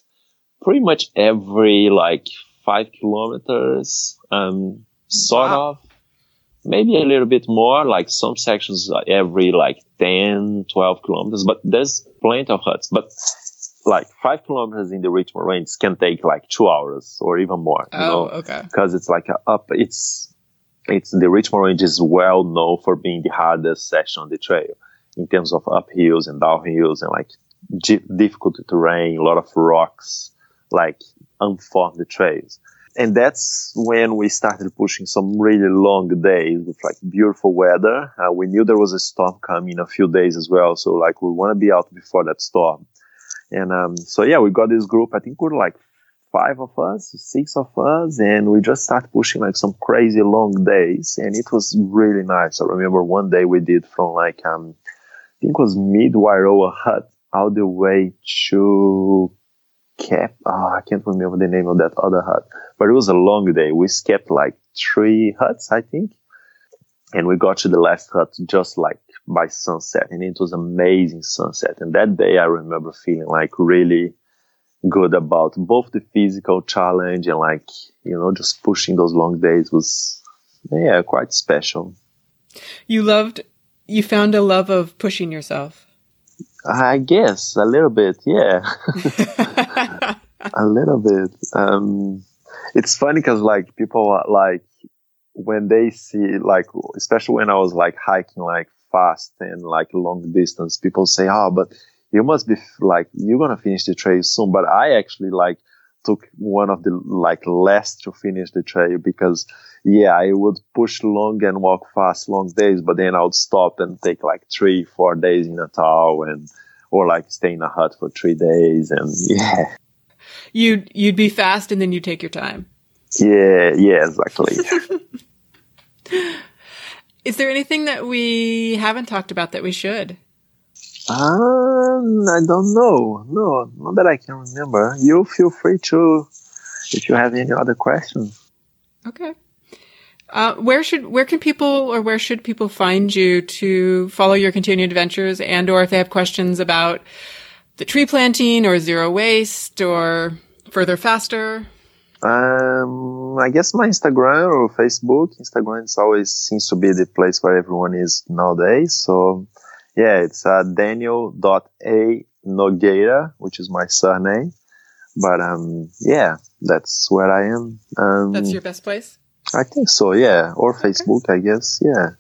S1: pretty much every like five kilometers, um, sort wow. of, maybe a little bit more, like some sections every like 10, 12 kilometers, but there's plenty of huts. But like five kilometers in the Richmond range can take like two hours or even more.
S2: Oh, know? okay.
S1: Because it's like a up, it's, it's the Richmond range is well known for being the hardest section on the trail in terms of uphills and downhills and like difficult terrain, a lot of rocks, like unformed trails. and that's when we started pushing some really long days with like beautiful weather. Uh, we knew there was a storm coming in a few days as well. So like we want to be out before that storm. And, um, so yeah, we got this group. I think we're like five of us, six of us, and we just started pushing like some crazy long days. And it was really nice. I remember one day we did from like, um, I think it was mid Wairoa hut all the way to Cap. Oh, I can't remember the name of that other hut, but it was a long day. We skipped like three huts, I think, and we got to the last hut just like by sunset, and it was amazing sunset. And that day, I remember feeling like really good about both the physical challenge and like you know just pushing those long days was yeah quite special.
S2: You loved. You found a love of pushing yourself.
S1: I guess a little bit, yeah, [laughs] [laughs] a little bit. Um, it's funny because like people are like when they see like especially when I was like hiking like fast and like long distance, people say, "Oh, but you must be like you're gonna finish the trail soon." But I actually like took one of the like last to finish the trail because yeah, I would push long and walk fast long days, but then I would stop and take like three, four days in a tow and or like stay in a hut for three days and [laughs] yeah.
S2: You'd you'd be fast and then you take your time.
S1: Yeah, yeah, exactly. [laughs]
S2: Is there anything that we haven't talked about that we should?
S1: Um, I don't know. No, not that I can remember. You feel free to, if you have any other questions.
S2: Okay. Uh, where should where can people or where should people find you to follow your continued adventures and or if they have questions about the tree planting or zero waste or further faster?
S1: Um, I guess my Instagram or Facebook. Instagram is always seems to be the place where everyone is nowadays. So yeah, it's uh, Daniel.a Nogueira, which is my surname. But um, yeah, that's where I am. Um,
S2: that's your best place.
S1: I think so. Yeah, or Facebook, okay. I guess. Yeah.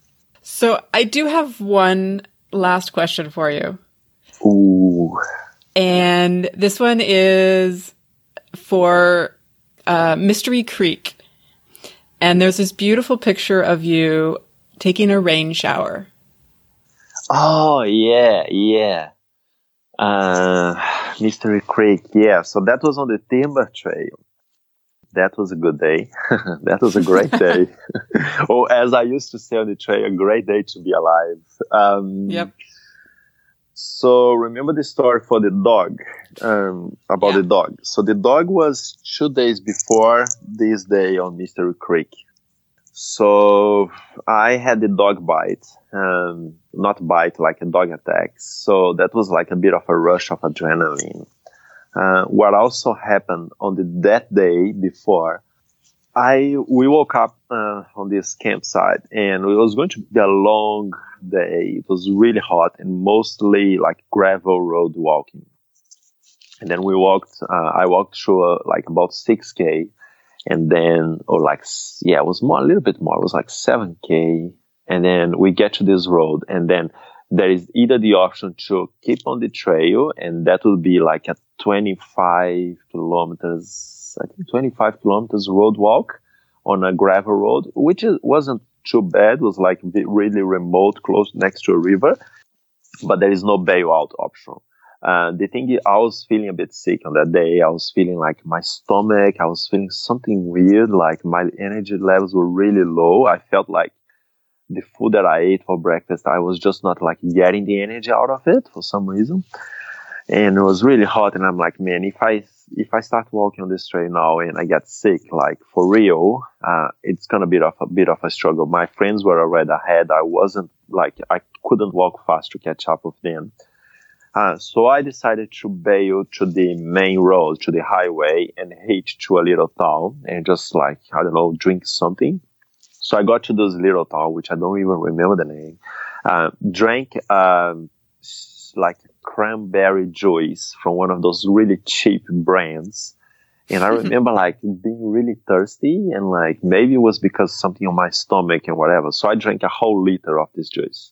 S2: So I do have one last question for you.
S1: Ooh.
S2: And this one is for uh, Mystery Creek. And there's this beautiful picture of you taking a rain shower.
S1: Oh yeah, yeah. Uh, Mystery Creek, yeah. So that was on the Timber Trail. That was a good day. [laughs] that was a great [laughs] day. [laughs] or as I used to say on the trail, a great day to be alive. Um,
S2: yep.
S1: So remember the story for the dog um, about yeah. the dog. So the dog was two days before this day on Mystery Creek. So I had the dog bite, um, not bite like a dog attack. So that was like a bit of a rush of adrenaline. Uh, what also happened on the, that day before, I we woke up uh, on this campsite and it was going to be a long day. It was really hot and mostly like gravel road walking. And then we walked. Uh, I walked through a, like about six k, and then or like yeah, it was more a little bit more. It was like seven k, and then we get to this road, and then there is either the option to keep on the trail, and that will be like a 25 kilometers, I think 25 kilometers road walk on a gravel road, which wasn't too bad. It was like really remote, close next to a river, but there is no bailout option. Uh, the thing is, I was feeling a bit sick on that day. I was feeling like my stomach, I was feeling something weird, like my energy levels were really low. I felt like the food that I ate for breakfast, I was just not like getting the energy out of it for some reason. And it was really hot. And I'm like, man, if I, if I start walking on this trail now and I get sick, like for real, uh, it's to be of a bit of a struggle. My friends were already ahead. I wasn't like, I couldn't walk fast to catch up with them. Uh, so I decided to bail to the main road, to the highway and hitch to a little town and just like, I don't know, drink something so I got to this little town, which I don't even remember the name. Uh, drank um, like cranberry juice from one of those really cheap brands. And I [laughs] remember like being really thirsty and like maybe it was because something on my stomach and whatever. So I drank a whole liter of this juice,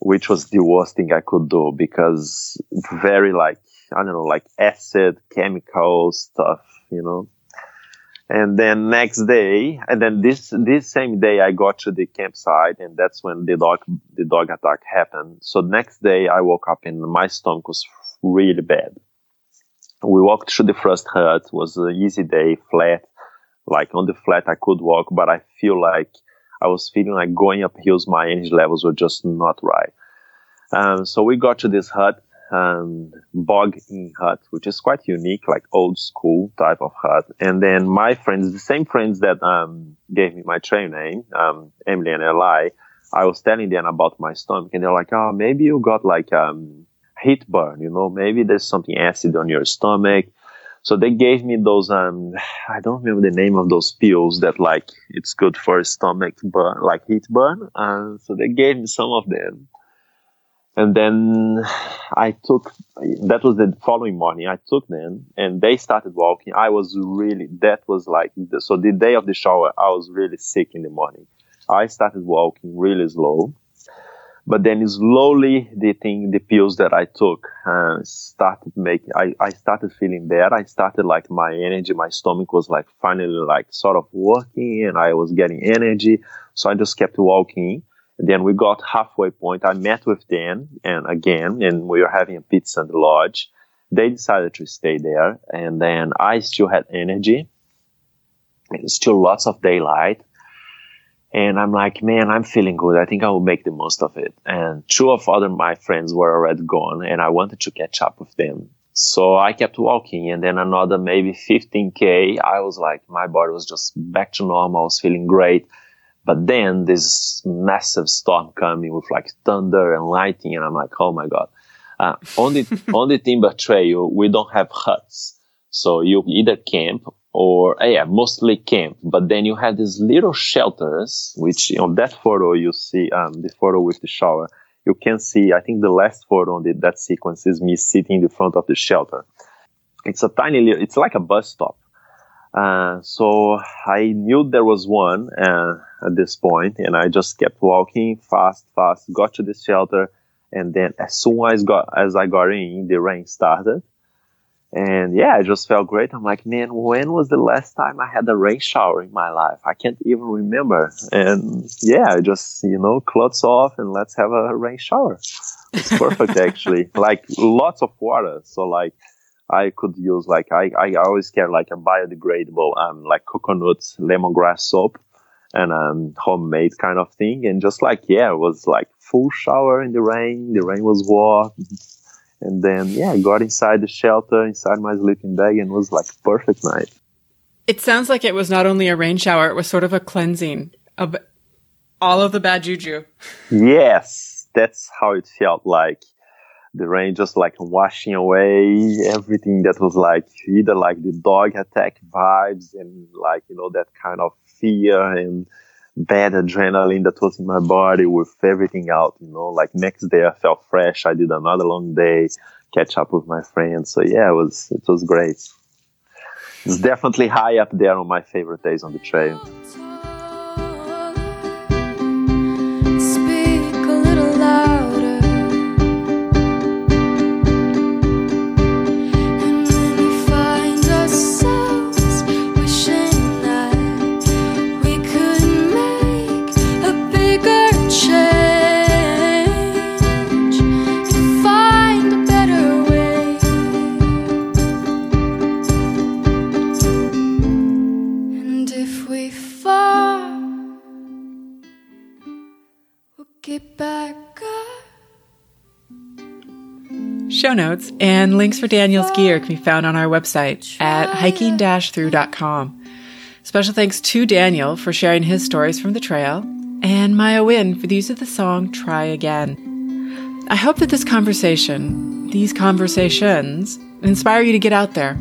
S1: which was the worst thing I could do because very like, I don't know, like acid, chemical stuff, you know. And then next day, and then this this same day, I got to the campsite, and that's when the dog the dog attack happened. So next day, I woke up and my stomach was really bad. We walked through the first hut. It was an easy day, flat. Like on the flat, I could walk, but I feel like I was feeling like going up hills. My energy levels were just not right. Um, so we got to this hut, um, Bog Inn hut, which is quite unique, like old school type of hut. And then my friends, the same friends that um, gave me my train name, um, Emily and Eli, I was telling them about my stomach, and they're like, "Oh, maybe you got like um, heat burn. You know, maybe there's something acid on your stomach." So they gave me those, um, [sighs] I don't remember the name of those pills that like, it's good for stomach burn, like heat burn. Uh, so they gave me some of them. And then I took, that was the following morning. I took them and they started walking. I was really, that was like, so the day of the shower, I was really sick in the morning. I started walking really slow. But then slowly the thing, the pills that I took, uh, started making, I, I started feeling better. I started like my energy, my stomach was like finally like sort of working and I was getting energy. So I just kept walking then we got halfway point. I met with Dan and again, and we were having a pizza in the lodge. They decided to stay there, and then I still had energy. Still lots of daylight. And I'm like, man, I'm feeling good. I think I will make the most of it. And two of other my friends were already gone, and I wanted to catch up with them. So I kept walking, and then another maybe 15k. I was like, my body was just back to normal. I was feeling great. But then this massive storm coming with like thunder and lightning, and I'm like, oh my god. Uh, on the [laughs] on the timber trail, we don't have huts, so you either camp or uh, yeah, mostly camp. But then you have these little shelters, which on that photo you see, um, the photo with the shower, you can see. I think the last photo on the, that sequence is me sitting in the front of the shelter. It's a tiny little. It's like a bus stop. Uh, so I knew there was one uh, at this point, and I just kept walking fast, fast. Got to the shelter, and then as soon as got as I got in, the rain started, and yeah, I just felt great. I'm like, man, when was the last time I had a rain shower in my life? I can't even remember. And yeah, I just you know, clothes off, and let's have a rain shower. It's perfect, [laughs] actually. Like lots of water, so like I could use like I, I always carry like a biodegradable um like coconut lemongrass soap and um homemade kind of thing and just like yeah it was like full shower in the rain the rain was warm [laughs] and then yeah I got inside the shelter inside my sleeping bag and it was like perfect night.
S2: It sounds like it was not only a rain shower it was sort of a cleansing of all of the bad juju.
S1: Yes, that's how it felt like the rain just like washing away everything that was like either like the dog attack vibes and like you know that kind of fear and bad adrenaline that was in my body with everything out you know? Like next day i felt fresh. I did another long day catch up with my friends. So yeah it was it was great. It's definitely high up there on my favorite days on the trail
S2: Show notes and links for Daniel's gear can be found on our website at hiking-through.com. Special thanks to Daniel for sharing his stories from the trail and Maya Win for the use of the song Try Again. I hope that this conversation, these conversations, inspire you to get out there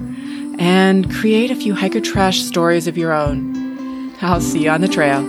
S2: and create a few hiker trash stories of your own. I'll see you on the trail.